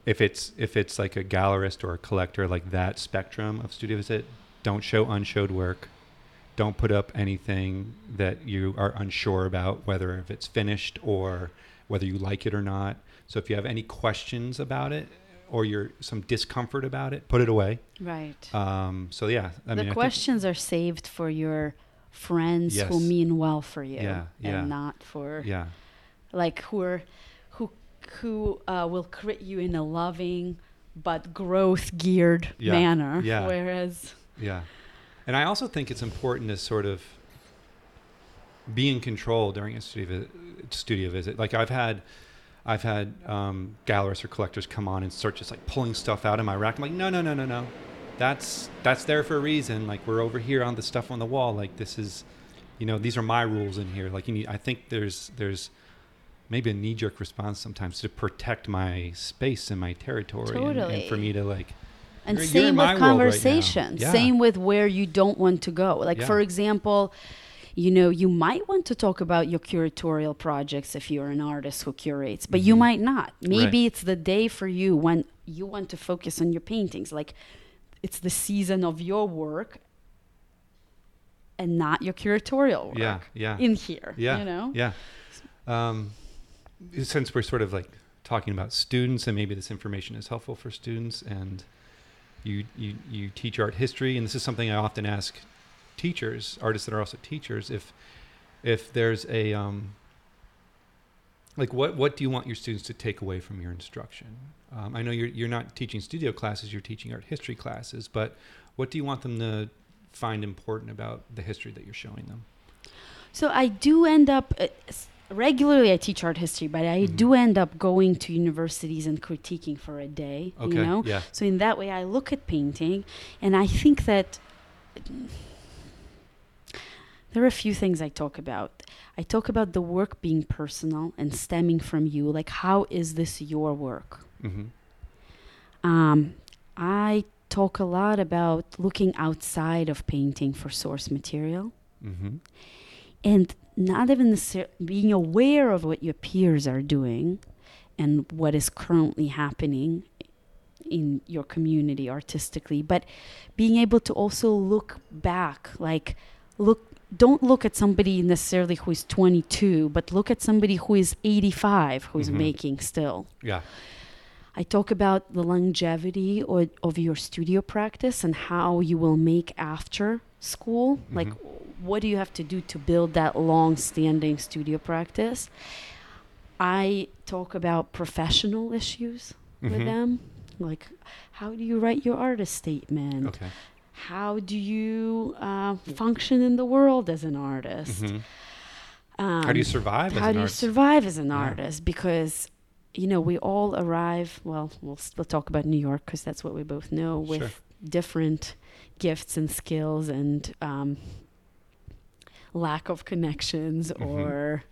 Speaker 1: If it's if it's like a gallerist or a collector, like that spectrum of studio visit, don't show unshowed work. Don't put up anything that you are unsure about, whether if it's finished or whether you like it or not. So if you have any questions about it or you're some discomfort about it, put it away.
Speaker 2: Right.
Speaker 1: Um, so yeah, I
Speaker 2: the
Speaker 1: mean,
Speaker 2: questions are saved for your friends who mean well for you,
Speaker 1: Yeah, yeah.
Speaker 2: and not for
Speaker 1: yeah,
Speaker 2: like who are who uh, will crit you in a loving but growth geared
Speaker 1: Yeah,
Speaker 2: manner.
Speaker 1: yeah.
Speaker 2: Whereas
Speaker 1: yeah, and I also think it's important to sort of be in control during a studio visit, studio visit. Like I've had, I've had um, gallerists or collectors come on and start just like pulling stuff out of my rack. I'm like, no, no, no, no, no, that's that's there for a reason. Like we're over here on the stuff on the wall. Like this is, you know, these are my rules in here. Like you need. I think there's there's maybe a knee jerk response sometimes to protect my space and my territory, and- and,
Speaker 2: Totally.
Speaker 1: for me to like.
Speaker 2: and
Speaker 1: You're- you're
Speaker 2: same with
Speaker 1: world right Yeah.
Speaker 2: Same with where you don't want to go. Like
Speaker 1: Yeah.
Speaker 2: for example, you know, you might want to talk about your curatorial projects if you're an artist who curates, but you
Speaker 1: Mhm.
Speaker 2: might not. Maybe
Speaker 1: Right.
Speaker 2: it's the day for you when you want to focus on your paintings. Like it's the season of your work and not your curatorial work
Speaker 1: Yeah, yeah.
Speaker 2: in here.
Speaker 1: Yeah,
Speaker 2: You know?
Speaker 1: Yeah. Um, since we're sort of like talking about students, and maybe this information is helpful for students, and you you you teach art history, and this is something I often ask teachers, artists that are also teachers, if if there's a um, like what what do you want your students to take away from your instruction? Um, I know you're you're not teaching studio classes, you're teaching art history classes, but what do you want them to find important about the history that you're showing them?
Speaker 2: So I do end up uh, regularly. I teach art history, but I
Speaker 1: Mhm.
Speaker 2: do end up going to universities and critiquing for a day.
Speaker 1: Okay,
Speaker 2: You know,
Speaker 1: yeah,
Speaker 2: so in that way, I look at painting, and I think that there are a few things I talk about. I talk about the work being personal and stemming from you. Like, how is this your work?
Speaker 1: Mm-hmm.
Speaker 2: Um, I talk a lot about looking outside of painting for source material
Speaker 1: Mm-hmm.
Speaker 2: and not even being aware of what your peers are doing and what is currently happening in your community artistically but being able to also look back like look don't look at somebody necessarily who is 22 but look at somebody who is 85 who's
Speaker 1: Mhm.
Speaker 2: making still
Speaker 1: yeah,
Speaker 2: I talk about the longevity or, of your studio practice and how you will make after school. Like,
Speaker 1: Mhm.
Speaker 2: What do you have to do to build that long standing studio practice? I talk about professional issues with
Speaker 1: Mhm.
Speaker 2: them. Like, how do you write your artist statement?
Speaker 1: okay,
Speaker 2: How do you uh, function in the world as an artist?
Speaker 1: hmm
Speaker 2: Um,
Speaker 1: how do you survive? as
Speaker 2: how
Speaker 1: an
Speaker 2: do you
Speaker 1: artist?
Speaker 2: survive as an
Speaker 1: Yeah.
Speaker 2: artist because you know we all arrive well we'll still talk about new york because that's what we both know with
Speaker 1: Sure.
Speaker 2: different gifts and skills and um, lack of connections
Speaker 1: Mhm.
Speaker 2: or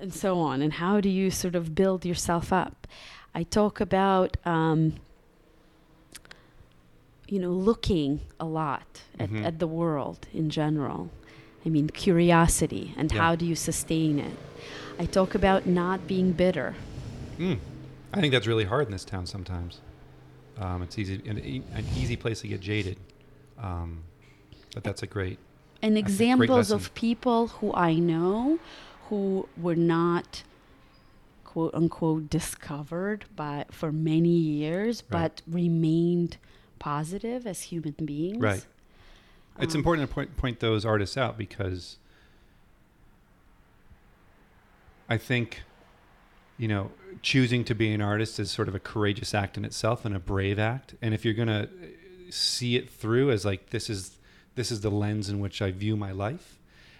Speaker 2: and so on and how do you sort of build yourself up i talk about um, you know looking a lot at,
Speaker 1: Mhm.
Speaker 2: at the world in general i mean curiosity and
Speaker 1: Yeah.
Speaker 2: how do you sustain it i talk about not being bitter
Speaker 1: Mm. I think that's really hard in this town sometimes. Um, it's easy an, an easy place to get jaded, um, but that's a great.
Speaker 2: And
Speaker 1: That's
Speaker 2: examples of people who I know who were not quote unquote discovered by for many years
Speaker 1: Right.
Speaker 2: but remained positive as human beings.
Speaker 1: Right. It's
Speaker 2: Um,
Speaker 1: important to point point those artists out because I think, you know, choosing to be an artist is sort of a courageous act in itself and a brave act. And if you're gonna see it through as like this is this is the lens in which I view my life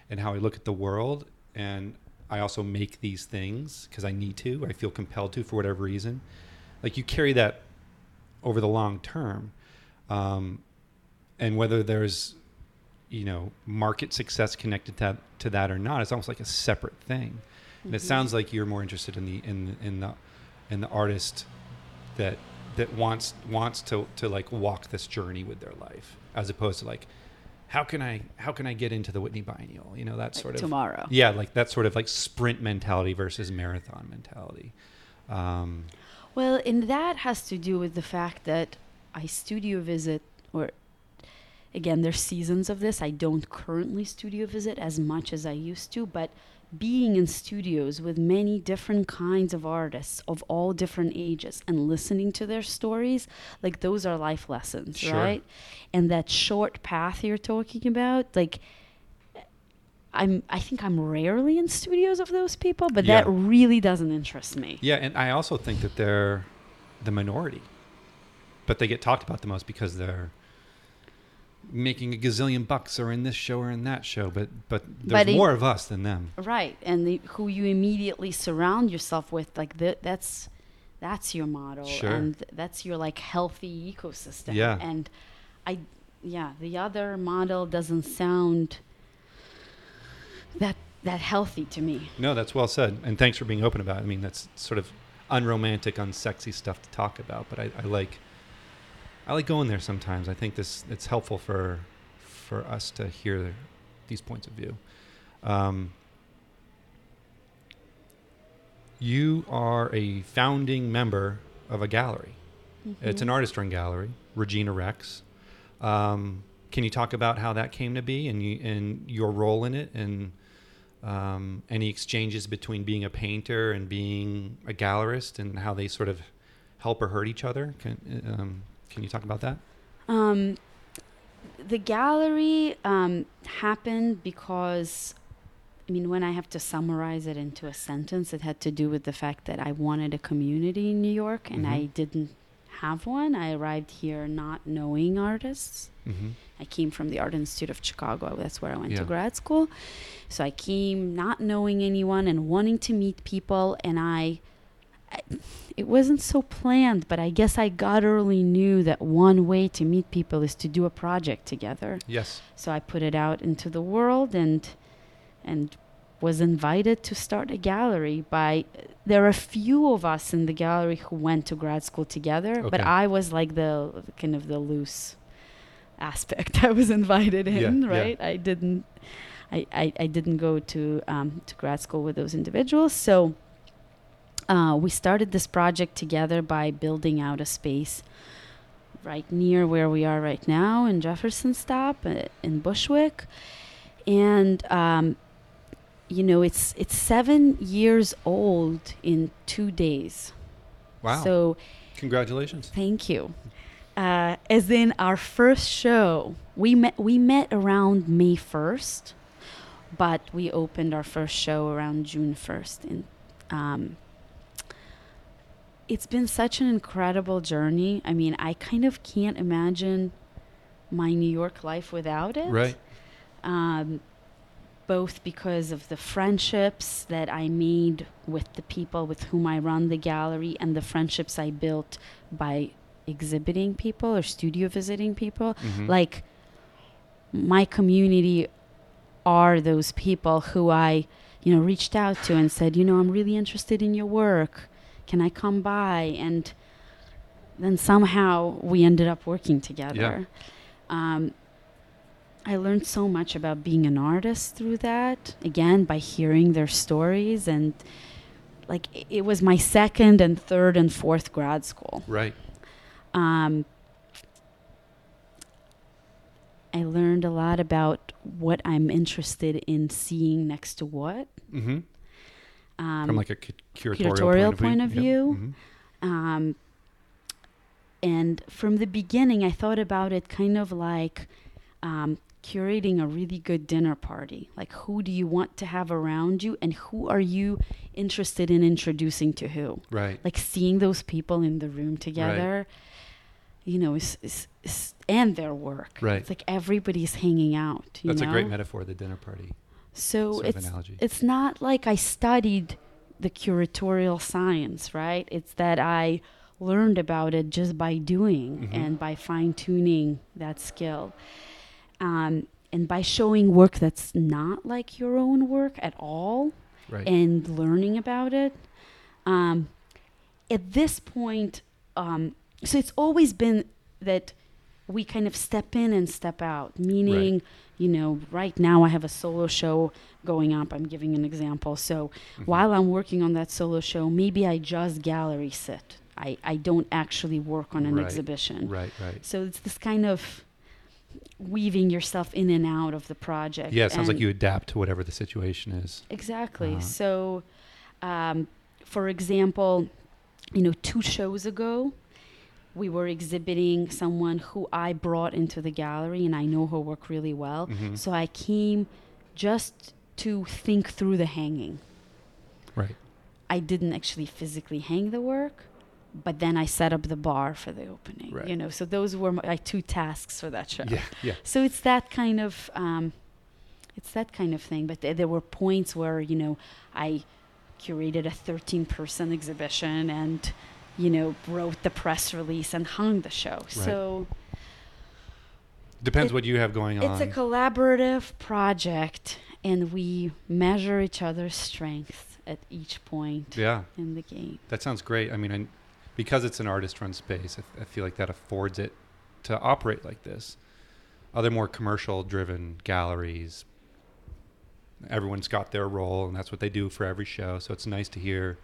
Speaker 1: and how I look at the world, and I also make these things because I need to. I feel compelled to for whatever reason. Like you carry that over the long term, um, and whether there's you know market success connected to that, to that or not, it's almost like a separate thing. And it
Speaker 2: Mhm.
Speaker 1: sounds like you're more interested in the in in the in the artist that that wants wants to to like walk this journey with their life, as opposed to like how can I how can I get into the Whitney Biennial? You know that
Speaker 2: Like
Speaker 1: sort of
Speaker 2: tomorrow.
Speaker 1: yeah, like that sort of like sprint mentality versus marathon mentality. Um,
Speaker 2: Well, and that has to do with the fact that I studio visit, or again, there's seasons of this. I don't currently studio visit as much as I used to, but being in studios with many different kinds of artists of all different ages and listening to their stories, like those are life lessons,
Speaker 1: Sure.
Speaker 2: right? And that short path you're talking about, like. I'm I think I'm rarely in studios of those people, but
Speaker 1: Yeah.
Speaker 2: that really doesn't interest me.
Speaker 1: yeah, and I also think that they're the minority, but they get talked about the most because they're making a gazillion bucks or in this show or in that show. But but there's
Speaker 2: But it-
Speaker 1: more of us than them.
Speaker 2: Right, and the, who you immediately surround yourself with, like the, that's that's your model,
Speaker 1: Sure.
Speaker 2: and that's your like healthy ecosystem.
Speaker 1: Yeah.
Speaker 2: and I, yeah, the other model doesn't sound that that healthy to me.
Speaker 1: No, that's well said, and thanks for being open about it. I mean, that's sort of unromantic, unsexy stuff to talk about, but I, I like I like going there sometimes. I think this it's helpful for for us to hear these points of view. Um, you are a founding member of a gallery. It's an artist-run gallery, Regina Rex. Um, can you talk about how that came to be and you, and your role in it and um, any exchanges between being a painter and being a gallerist and how they sort of help or hurt each other? Can um, can you talk about that?
Speaker 2: Um, the gallery um, happened because I mean, when I have to summarize it into a sentence, it had to do with the fact that I wanted a community in New York and
Speaker 1: Mhm.
Speaker 2: I didn't have one. I arrived here not knowing artists.
Speaker 1: Mm-hmm.
Speaker 2: I came from the Art Institute of Chicago. That's where I went
Speaker 1: Yeah.
Speaker 2: to grad school. So I came not knowing anyone and wanting to meet people. And I, it wasn't so planned, but I guess I early knew that one way to meet people is to do a project together.
Speaker 1: Yes.
Speaker 2: So I put it out into the world and and was invited to start a gallery by there are a few of us in the gallery who went to grad school together but I was like the kind of the loose aspect I was invited in
Speaker 1: yeah.
Speaker 2: right I didn't I, I, I didn't go to um, to grad school with those individuals so uh, we started this project together by building out a space right near where we are right now in Jefferson Stop uh, in Bushwick, and um, you know it's it's seven years old in two days.
Speaker 1: Wow.
Speaker 2: So
Speaker 1: Congratulations.
Speaker 2: thank you. Uh, as in our first show, we met we met around May first, but we opened our first show around June first. And um, it's been such an incredible journey. I mean, I kind of can't imagine my New York life without it.
Speaker 1: Right.
Speaker 2: Um, both because of the friendships that I made with the people with whom I run the gallery and the friendships I built by exhibiting people or studio visiting people.
Speaker 1: Mhm.
Speaker 2: Like, my community are those people who I, you know, reached out to and said, you know, I'm really interested in your work. Can I come by? And then somehow we ended up working together. Um, I learned so much about being an artist through that. Again, by hearing their stories and like it was my second and third and fourth grad school.
Speaker 1: Right.
Speaker 2: Um, I learned a lot about what I'm interested in seeing next to what.
Speaker 1: Mm-hmm.
Speaker 2: Um,
Speaker 1: From like a cu- curatorial,
Speaker 2: curatorial
Speaker 1: point of view.
Speaker 2: point of
Speaker 1: Yep.
Speaker 2: view.
Speaker 1: Mhm.
Speaker 2: Um, and from the beginning, I thought about it kind of like um, curating a really good dinner party. Like, who do you want to have around you, and who are you interested in introducing to who?
Speaker 1: Right.
Speaker 2: Like, seeing those people in the room together, you know, is, is, is, and their work.
Speaker 1: Right.
Speaker 2: It's like everybody's hanging out. You
Speaker 1: That's
Speaker 2: know?
Speaker 1: a great metaphor. The dinner party
Speaker 2: So it's it's not like I studied the curatorial science, right? It's that I learned about it just by doing
Speaker 1: Mhm.
Speaker 2: and by fine tuning that skill. Um, and by showing work that's not like your own work at all
Speaker 1: right.
Speaker 2: and learning about it. Um, at this point, um, so it's always been that we kind of step in and step out, meaning, you know, right now I have a solo show going up. I'm giving an example. So
Speaker 1: Mhm.
Speaker 2: while I'm working on that solo show, maybe I just gallery sit. I, I don't actually work on an
Speaker 1: Right.
Speaker 2: exhibition.
Speaker 1: Right. Right.
Speaker 2: So it's this kind of weaving yourself in and out of the project.
Speaker 1: Yeah. It sounds like you adapt to whatever the situation is.
Speaker 2: Exactly.
Speaker 1: Uh-huh.
Speaker 2: So, um, for example, you know, two shows ago, we were exhibiting someone who I brought into the gallery, and I know her work really well.
Speaker 1: Mhm.
Speaker 2: So I came just to think through the hanging.
Speaker 1: Right.
Speaker 2: I didn't actually physically hang the work, but then I set up the bar for the opening.
Speaker 1: Right.
Speaker 2: You know, so those were my like two tasks for that show.
Speaker 1: Yeah. Yeah.
Speaker 2: So it's that kind of um, it's that kind of thing. But th- there were points where you know I curated a 13 person exhibition and you know wrote the press release and hung the show. So
Speaker 1: Depends
Speaker 2: It-
Speaker 1: what you have going on.
Speaker 2: it's a collaborative project, and we measure each other's strengths at each point
Speaker 1: yeah.
Speaker 2: in the game.
Speaker 1: That sounds great. I mean, I, because it's an artist-run space, I feel like that affords it to operate like this. Other more commercial-driven galleries, everyone's got their role, and that's what they do for every show. So it's nice to hear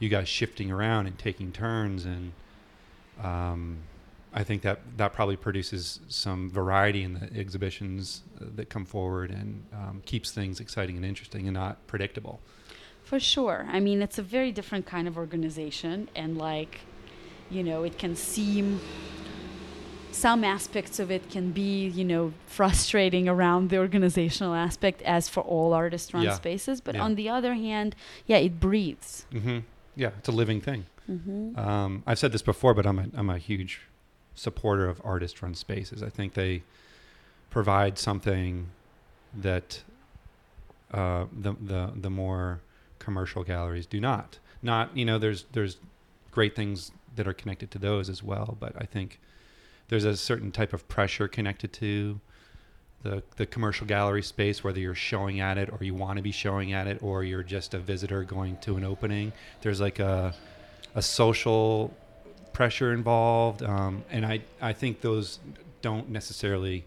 Speaker 1: you guys shifting around and taking turns, and um, I think that that probably produces some variety in the exhibitions uh, that come forward and um, keeps things exciting and interesting and not predictable.
Speaker 2: For sure. I mean, it's a very different kind of organization, and like, you know, it can seem some aspects of it can be, you know, frustrating around the organizational aspect, as for all artist-run
Speaker 1: Yeah.
Speaker 2: spaces. But
Speaker 1: Yeah.
Speaker 2: on the other hand, yeah, it breathes.
Speaker 1: hmm Yeah, it's a living thing.
Speaker 2: hmm
Speaker 1: Um, I've said this before, but I'm a, I'm a huge supporter of artist run spaces. I think they provide something that uh, the, the, the more commercial galleries do not. Not, you know, there's, there's great things that are connected to those as well, but I think there's a certain type of pressure connected to the, the commercial gallery space, whether you're showing at it or you want to be showing at it or you're just a visitor going to an opening. There's like a, a social pressure involved, um, and I I think those don't necessarily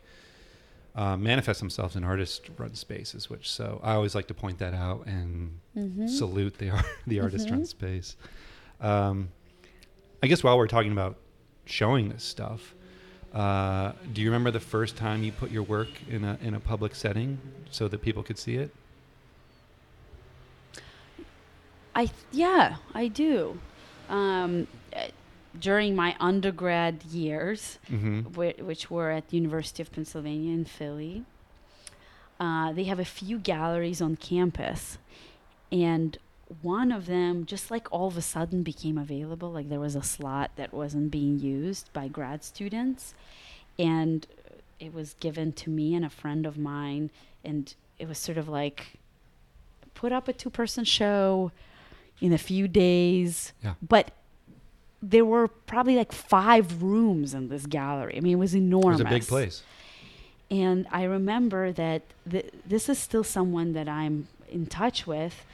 Speaker 1: uh, manifest themselves in artist-run spaces. Which so I always like to point that out and
Speaker 2: hmm
Speaker 1: salute the ar- the artist-run
Speaker 2: Mhm.
Speaker 1: space. Um, I guess while we're talking about showing this stuff, uh, do you remember the first time you put your work in a in a public setting so that people could see it?
Speaker 2: I th- yeah, I do. Um, during my undergrad years,
Speaker 1: Mm-hmm.
Speaker 2: whi- which were at the University of Pennsylvania in Philly, uh, they have a few galleries on campus, and one of them just like all of a sudden became available. Like there was a slot that wasn't being used by grad students, and it was given to me and a friend of mine, and it was sort of like put up a two-person show in a few days.
Speaker 1: Yeah.
Speaker 2: But there were probably like five rooms in this gallery. I mean, it was
Speaker 1: It
Speaker 2: enormous.
Speaker 1: was a big place.
Speaker 2: And I remember that th- this is still someone that I'm in touch with.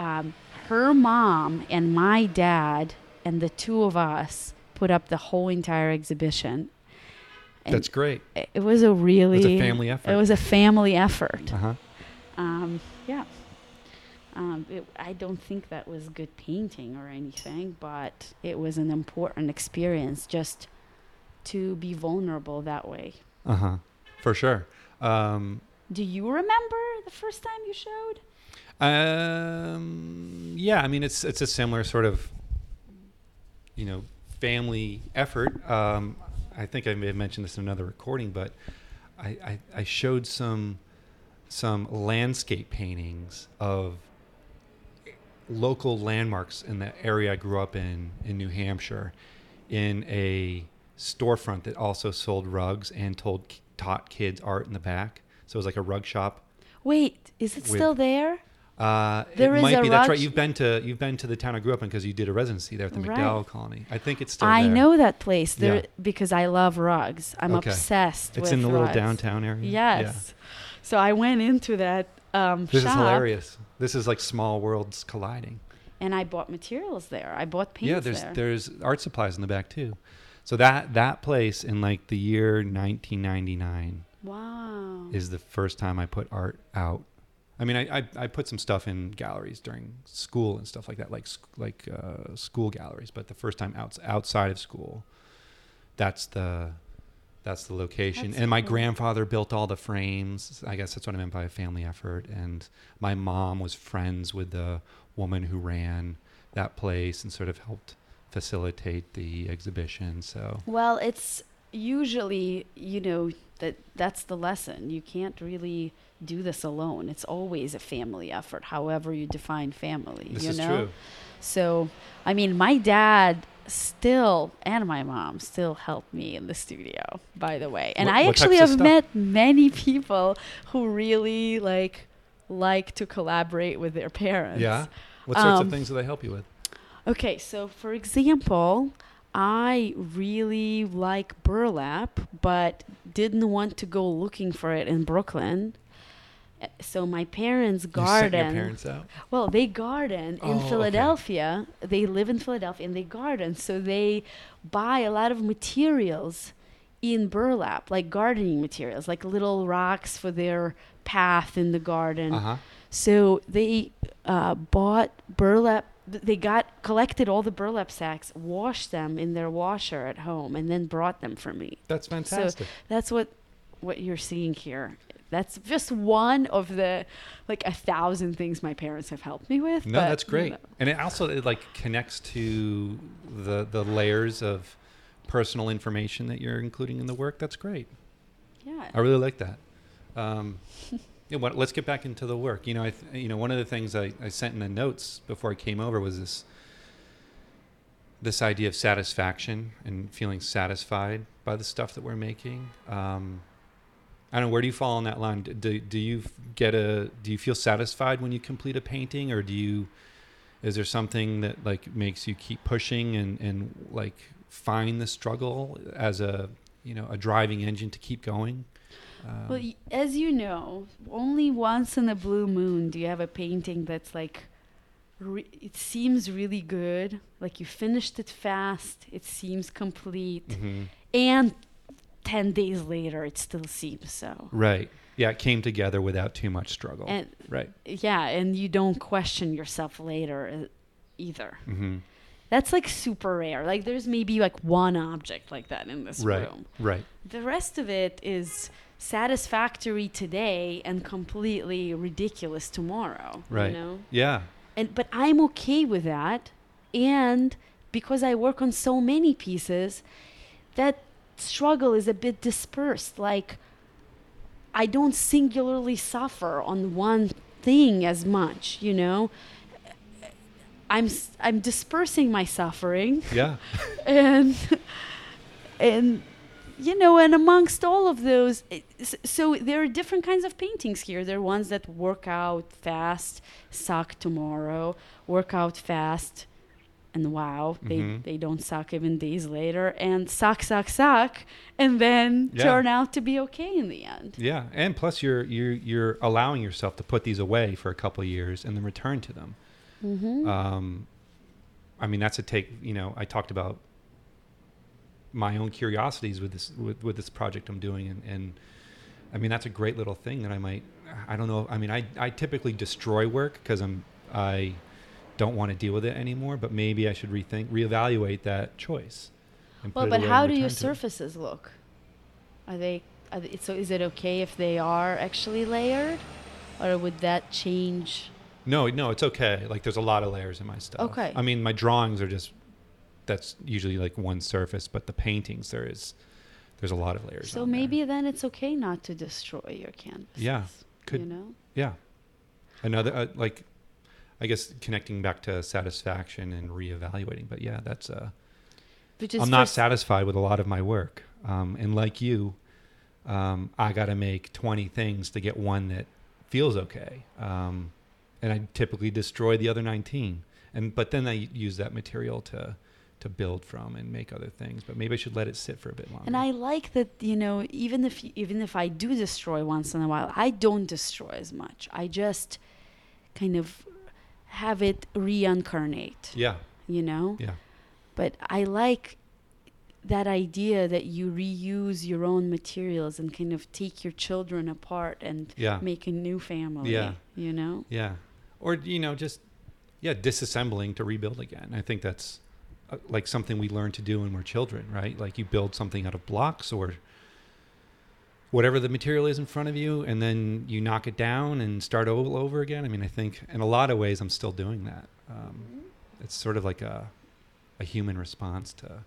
Speaker 2: Um, her mom and my dad and the two of us put up the whole entire exhibition. And
Speaker 1: That's great.
Speaker 2: it- it was a really
Speaker 1: It's a family effort.
Speaker 2: It was a family effort.
Speaker 1: Uh huh.
Speaker 2: Um, yeah. Um, it, I don't think that was good painting or anything, but it was an important experience just to be vulnerable that way.
Speaker 1: Uh huh. For sure. Um,
Speaker 2: Do you remember the first time you showed?
Speaker 1: Um, yeah, I mean it's it's a similar sort of, you know, family effort. Um, I think I may have mentioned this in another recording, but I, I, I showed some some landscape paintings of local landmarks in the area I grew up in in New Hampshire, in a storefront that also sold rugs and told taught kids art in the back. So it was like a rug shop.
Speaker 2: Wait, is it still there?
Speaker 1: Uh,
Speaker 2: There
Speaker 1: it
Speaker 2: is
Speaker 1: might
Speaker 2: a
Speaker 1: be. That's right. You've been to you've been to the town I grew up in because you did a residency there at the
Speaker 2: Right.
Speaker 1: MacDowell Colony. I think it's still there.
Speaker 2: I
Speaker 1: there.
Speaker 2: know that place there
Speaker 1: Yeah.
Speaker 2: because I love rugs. I'm
Speaker 1: Okay.
Speaker 2: obsessed
Speaker 1: It's in the little downtown area.
Speaker 2: Yes. So I went into that um,
Speaker 1: This
Speaker 2: shop
Speaker 1: is hilarious. This is like small worlds colliding.
Speaker 2: and I bought materials there. I bought paints
Speaker 1: yeah, there's
Speaker 2: there.
Speaker 1: there's art supplies in the back too. So that that place in like the year 1999
Speaker 2: wow.
Speaker 1: is the first time I put art out. I mean, I, I, I put some stuff in galleries during school and stuff like that, like like uh, school galleries. But the first time outs, outside of school, that's the that's the location.
Speaker 2: That's
Speaker 1: and my
Speaker 2: cool.
Speaker 1: grandfather built all the frames. I guess that's what I meant by a family effort. And my mom was friends with the woman who ran that place and sort of helped facilitate the exhibition. So
Speaker 2: Well, it's usually, you know, that that's the lesson. You can't really do this alone. It's always a family effort, however you define family.
Speaker 1: this
Speaker 2: you
Speaker 1: is
Speaker 2: know?
Speaker 1: true.
Speaker 2: So, I mean, my dad still and my mom still help me in the studio, by the way. And
Speaker 1: What-
Speaker 2: I
Speaker 1: what
Speaker 2: actually have met many people who really like like to collaborate with their parents.
Speaker 1: Yeah. What sorts
Speaker 2: Um,
Speaker 1: of things do they help you with?
Speaker 2: Okay, so for example, I really like burlap, but didn't want to go looking for it in Brooklyn. So my parents
Speaker 1: You
Speaker 2: garden.
Speaker 1: your parents out.
Speaker 2: Well, they garden
Speaker 1: Oh,
Speaker 2: in
Speaker 1: okay.
Speaker 2: Philadelphia. They live in Philadelphia and they garden. So they buy a lot of materials in burlap, like gardening materials, like little rocks for their path in the garden.
Speaker 1: Uh huh.
Speaker 2: So they uh, bought burlap. Th- They got collected all the burlap sacks, washed them in their washer at home, and then brought them for me.
Speaker 1: That's fantastic.
Speaker 2: That's what what you're seeing here. That's just one of the like a thousand things my parents have helped me with.
Speaker 1: No,
Speaker 2: but,
Speaker 1: that's
Speaker 2: you
Speaker 1: great,
Speaker 2: know.
Speaker 1: and it also it like connects to the the layers of personal information that you're including in the work. That's great.
Speaker 2: Yeah.
Speaker 1: I really like that. Um, yeah, what, let's get back into the work. You know, I th- you know one of the things I, I sent in the notes before I came over was this this idea of satisfaction and feeling satisfied by the stuff that we're making. Um, I don't know where do you fall on that line. Do do you get a do you feel satisfied when you complete a painting, or do you is there something that like makes you keep pushing and and like find the struggle as a you know a driving engine to keep going? Um,
Speaker 2: Well, y- as you know, only once in a blue moon do you have a painting that's like, re- it seems really good, like you finished it fast, it seems complete,
Speaker 1: mhm.
Speaker 2: and 10 days later it still seems so.
Speaker 1: Right. Yeah, it came together without too much struggle.
Speaker 2: And
Speaker 1: right.
Speaker 2: yeah, and you don't question yourself later uh, either.
Speaker 1: hmm
Speaker 2: That's like super rare. Like there's maybe like one object like that in this
Speaker 1: Right.
Speaker 2: room.
Speaker 1: Right.
Speaker 2: The rest of it is satisfactory today and completely ridiculous tomorrow.
Speaker 1: Right.
Speaker 2: You know?
Speaker 1: Yeah.
Speaker 2: And but I'm okay with that. And because I work on so many pieces, that struggle is a bit dispersed. Like I don't singularly suffer on one thing as much, you know? I'm I'm dispersing my suffering
Speaker 1: Yeah.
Speaker 2: and and you know and amongst all of those it- so there are different kinds of paintings here there are ones that work out fast suck tomorrow work out fast and wow they
Speaker 1: Mhm.
Speaker 2: they don't suck even days later and suck suck suck and then
Speaker 1: Yeah.
Speaker 2: turn out to be okay in the end
Speaker 1: Yeah. And plus, you're you're you're allowing yourself to put these away for a couple of years and then return to them.
Speaker 2: mm-hmm.
Speaker 1: Um, I mean, that's a take. You know, I talked about my own curiosities with this with, with this project I'm doing, and, and I mean that's a great little thing that I might. I don't know. I mean, I I typically destroy work because I'm I don't want to deal with it anymore. But maybe I should rethink, reevaluate that choice.
Speaker 2: well but how do your surfaces look are they, are they so is it okay if they are actually layered or would that change
Speaker 1: No, no, it's okay. Like there's a lot of layers in my stuff.
Speaker 2: Okay.
Speaker 1: I mean, my drawings are just that's usually like one surface, but the paintings there is there's a lot of layers.
Speaker 2: So
Speaker 1: on there.
Speaker 2: maybe then it's okay not to destroy your canvas.
Speaker 1: Yeah, could-
Speaker 2: you know.
Speaker 1: yeah. Another uh, like I guess connecting back to satisfaction and reevaluating. But yeah, that's uh
Speaker 2: Which is
Speaker 1: I'm not satisfied with a lot of my work. Um, and like you, um, I got to make 20 things to get one that feels okay. Um, and I typically destroy the other 19. And but then I use that material to to build from and make other things. But maybe I should let it sit for a bit longer.
Speaker 2: And I like that you know even if even if I do destroy once in a while, I don't destroy as much. I just kind of have it reincarnate.
Speaker 1: yeah,
Speaker 2: You know.
Speaker 1: yeah,
Speaker 2: But I like that idea that you reuse your own materials and kind of take your children apart and
Speaker 1: yeah,
Speaker 2: make a new family.
Speaker 1: Yeah.
Speaker 2: You know.
Speaker 1: yeah. Or you know, just yeah, disassembling to rebuild again. I think that's like something we learn to do when we're children, right? Like you build something out of blocks or whatever the material is in front of you, and then you knock it down and start all over again. I mean, I think in a lot of ways, I'm still doing that. Um, it's sort of like a a human response to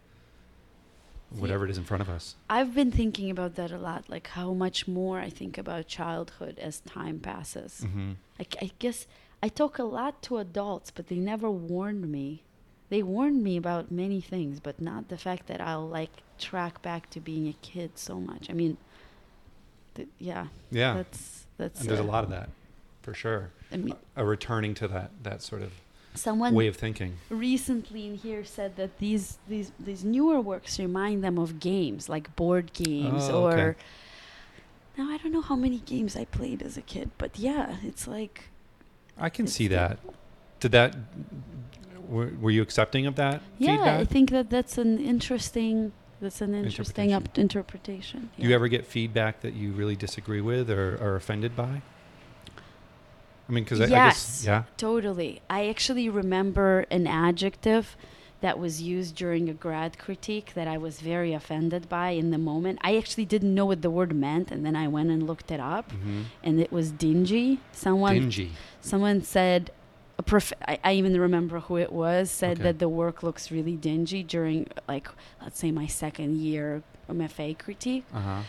Speaker 1: whatever it is in front of us.
Speaker 2: I've been thinking about that a lot, like how much more I think about childhood as time passes.
Speaker 1: hmm
Speaker 2: I, I guess I talk a lot to adults, but they never warned me. They warned me about many things, but not the fact that I'll like track back to being a kid so much. I mean, th- yeah,
Speaker 1: Yeah,
Speaker 2: that's that's.
Speaker 1: and there's a
Speaker 2: uh,
Speaker 1: lot of that for sure.
Speaker 2: I mean,
Speaker 1: A returning to that that sort of
Speaker 2: someone
Speaker 1: way of thinking.
Speaker 2: recently in here said that these these these newer works remind them of games like board games
Speaker 1: Oh, okay.
Speaker 2: or now i don't know how many games i played as a kid but yeah it's like
Speaker 1: I can see that. Did that? Were, were you accepting of that
Speaker 2: yeah i think that that's an interesting that's an interesting
Speaker 1: Interpretation.
Speaker 2: up interpretation
Speaker 1: Do you ever get feedback that you really disagree with or are offended by? I mean, because I, I guess
Speaker 2: Yes.
Speaker 1: yeah.
Speaker 2: totally i actually remember an adjective that was used during a grad critique that I was very offended by in the moment. I actually didn't know what the word meant, and then I went and looked it up,
Speaker 1: hmm
Speaker 2: and it was dingy. Someone
Speaker 1: Dingy.
Speaker 2: someone said prof- I, I even remember who it was said
Speaker 1: Okay.
Speaker 2: that the work looks really dingy during like let's say my second year MFA critique.
Speaker 1: Uh huh.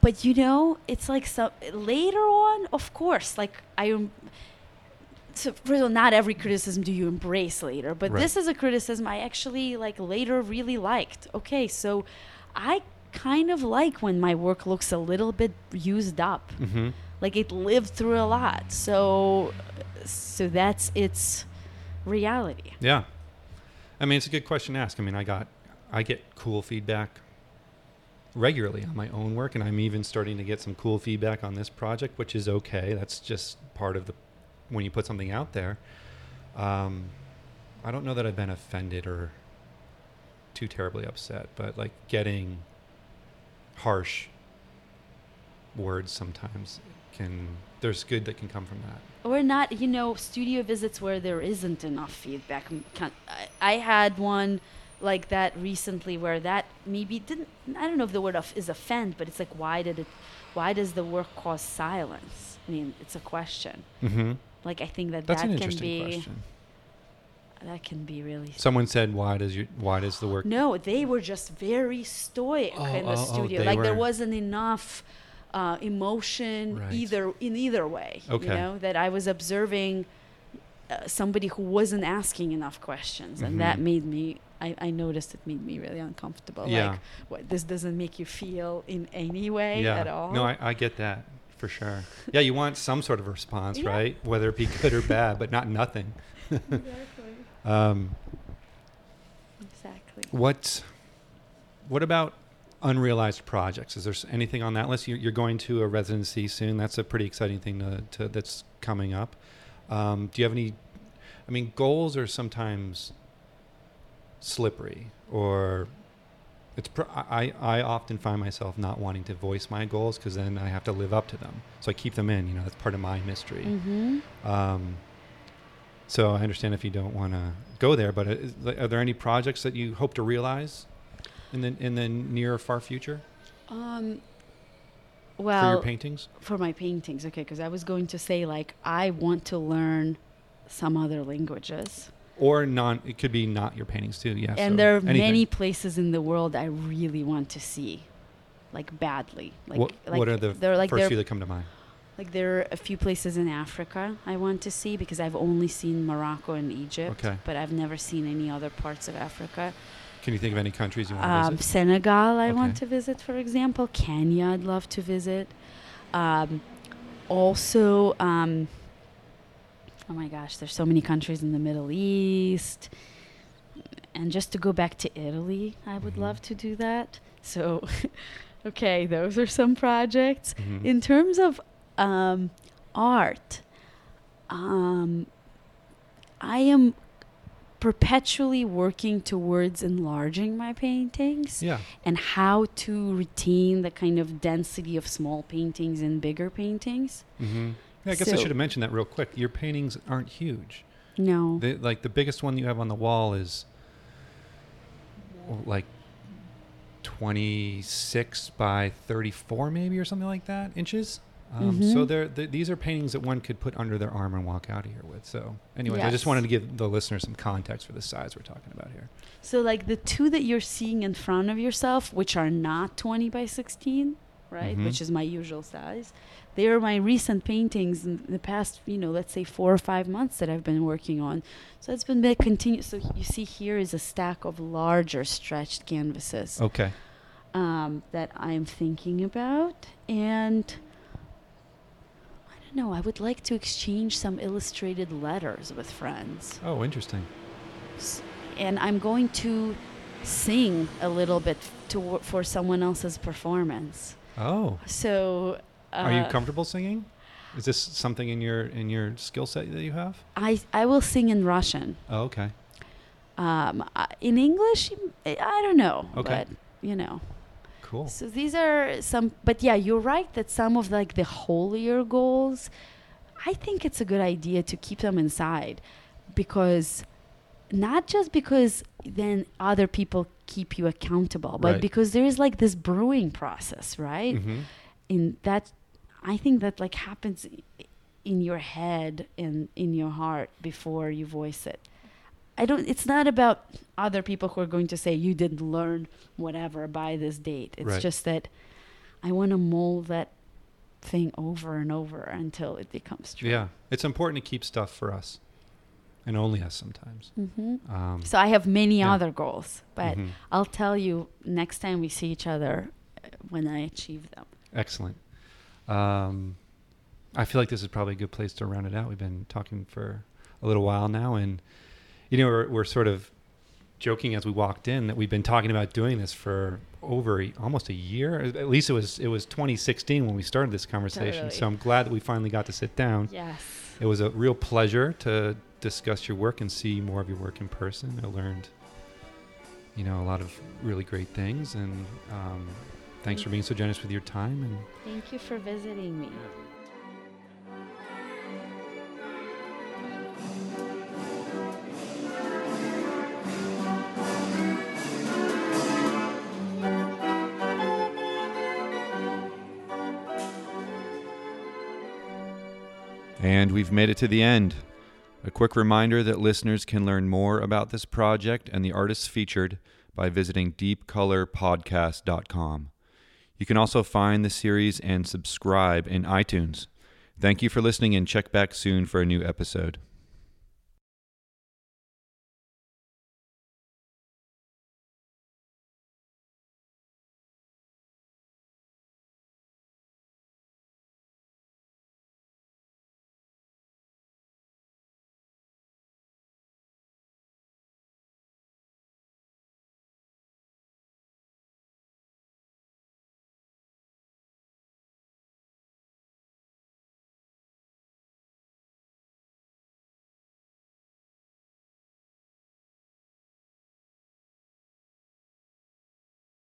Speaker 2: But you know, it's like so later on, of course, like I am. So first of all, not every criticism do you embrace later, but
Speaker 1: Right.
Speaker 2: this is a criticism I actually like later really liked. Okay, so I kind of like when my work looks a little bit used up,
Speaker 1: Mm-hmm.
Speaker 2: like it lived through a lot. So, so that's its reality.
Speaker 1: Yeah. I mean, it's a good question to ask. I mean, I got, I get cool feedback regularly on my own work, and I'm even starting to get some cool feedback on this project, which is okay. That's just part of the when you put something out there. Um, I don't know that I've been offended or too terribly upset, but like getting harsh words sometimes can there's good that can come from that.
Speaker 2: or not you know studio visits where there isn't enough feedback I- i had one like that recently where that maybe didn't i don't know if the word of is offend but it's like why did it why does the work cause silence i mean it's a question
Speaker 1: Mm-hmm.
Speaker 2: like i think that
Speaker 1: That's
Speaker 2: that
Speaker 1: an
Speaker 2: can
Speaker 1: interesting
Speaker 2: be
Speaker 1: question.
Speaker 2: that can be really
Speaker 1: Someone said, "Why does your why does the work?"
Speaker 2: no they were just very stoic
Speaker 1: Oh,
Speaker 2: in the
Speaker 1: oh, oh,
Speaker 2: studio
Speaker 1: they
Speaker 2: like there wasn't enough uh, emotion
Speaker 1: Right.
Speaker 2: either in either way
Speaker 1: Okay.
Speaker 2: you know that i was observing uh, somebody who wasn't asking enough questions and that
Speaker 1: Mhm.
Speaker 2: made me I, I noticed it made me really uncomfortable
Speaker 1: Yeah.
Speaker 2: like what this doesn't make you feel in any way
Speaker 1: yeah.
Speaker 2: at all
Speaker 1: No, I, I get that for sure. Yeah, you want some sort of response,
Speaker 2: Yeah.
Speaker 1: right? Whether it be good or bad, but not nothing.
Speaker 2: exactly
Speaker 1: Um,
Speaker 2: exactly
Speaker 1: what what about unrealized projects? Is there anything on that list? You're, you're going to a residency soon. That's a pretty exciting thing to, to that's coming up. Um, do you have any? I mean, goals are sometimes slippery, or it's. Pr- I I often find myself not wanting to voice my goals because then I have to live up to them. So I keep them in. You know, that's part of my mystery.
Speaker 2: mm-hmm.
Speaker 1: Um, so I understand if you don't want to go there, but is, are there any projects that you hope to realize in the in the near or far future
Speaker 2: um
Speaker 1: for
Speaker 2: well
Speaker 1: your paintings?
Speaker 2: for my paintings okay because i was going to say like i want to learn some other languages
Speaker 1: Or non? It could be not your paintings too. Yeah.
Speaker 2: and
Speaker 1: so
Speaker 2: there are
Speaker 1: anything.
Speaker 2: many places in the world i really want to see like badly like
Speaker 1: what,
Speaker 2: like
Speaker 1: what are the
Speaker 2: there are like
Speaker 1: first few that come to mind?
Speaker 2: like there are a few places in africa i want to see because i've only seen morocco and egypt
Speaker 1: Okay.
Speaker 2: but i've never seen any other parts of africa
Speaker 1: Can you think of any countries you want to
Speaker 2: um,
Speaker 1: visit?
Speaker 2: Senegal, I want to visit, for example. Kenya, I'd love to visit. Um, also, um, oh my gosh, there's so many countries in the Middle East. And just to go back to Italy, I would
Speaker 1: Mhm.
Speaker 2: love to do that. So, okay, those are some projects.
Speaker 1: Mhm.
Speaker 2: In terms of um, art, um, I am perpetually working towards enlarging my paintings
Speaker 1: yeah.
Speaker 2: and how to retain the kind of density of small paintings in bigger paintings.
Speaker 1: hmm Yeah. I guess I should have mentioned that real quick. Your paintings aren't huge.
Speaker 2: No.
Speaker 1: They, like the biggest one you have on the wall is like 26 by 34 maybe or something like that inches um, so
Speaker 2: Mhm.
Speaker 1: they're, th- these are paintings that one could put under their arm and walk out of here with so anyways i just wanted to give the listeners some context for the size we're talking about here
Speaker 2: So, like the two that you're seeing in front of yourself, which are not 20 by 16, right,
Speaker 1: Mhm.
Speaker 2: which is my usual size, they are my recent paintings in the past, you know, let's say four or five months that I've been working on. So it's been a continuous. So you see here is a stack of larger stretched canvases
Speaker 1: okay
Speaker 2: um, that I'm thinking about, and don't know. I would like to exchange some illustrated letters with friends
Speaker 1: oh interesting
Speaker 2: and I'm going to sing a little bit to for someone else's performance.
Speaker 1: oh
Speaker 2: So uh,
Speaker 1: are you comfortable singing is this something in your in your skill set that you have
Speaker 2: I I will sing in Russian.
Speaker 1: oh okay
Speaker 2: Um, in English, I I don't know,
Speaker 1: Okay.
Speaker 2: but you know.
Speaker 1: Cool
Speaker 2: So these are some, but yeah, you're right that some of like the holier goals, I think it's a good idea to keep them inside because not just because then other people keep you accountable, but
Speaker 1: Right.
Speaker 2: because there is like this brewing process, right?
Speaker 1: hmm
Speaker 2: In that, I think that like happens in your head and in your heart before you voice it. I don't it's not about other people who are going to say you didn't learn whatever by this date. It's
Speaker 1: Right.
Speaker 2: just that I want to mold that thing over and over until it becomes true.
Speaker 1: Yeah, it's important to keep stuff for us, and only us sometimes.
Speaker 2: hmm
Speaker 1: Um,
Speaker 2: So I have many
Speaker 1: Yeah.
Speaker 2: other goals, but
Speaker 1: mhm.
Speaker 2: I'll tell you next time we see each other uh, when I achieve them.
Speaker 1: Excellent. Um, I feel like this is probably a good place to round it out. We've been talking for a little while now, and you know, we're, we're sort of joking as we walked in that we've been talking about doing this for over almost a year. At least it was it was 2016 when we started this conversation. So I'm glad that we finally got to sit down.
Speaker 2: Yes.
Speaker 1: It was a real pleasure to discuss your work and see more of your work in person. I learned, you know, a lot of really great things, and um, thanks for being so generous with your time and.
Speaker 2: Thank you for visiting me.
Speaker 1: And we've made it to the end. A quick reminder that listeners can learn more about this project and the artists featured by visiting deepcolorpodcast.com. You can also find the series and subscribe in iTunes. Thank you for listening and check back soon for a new episode.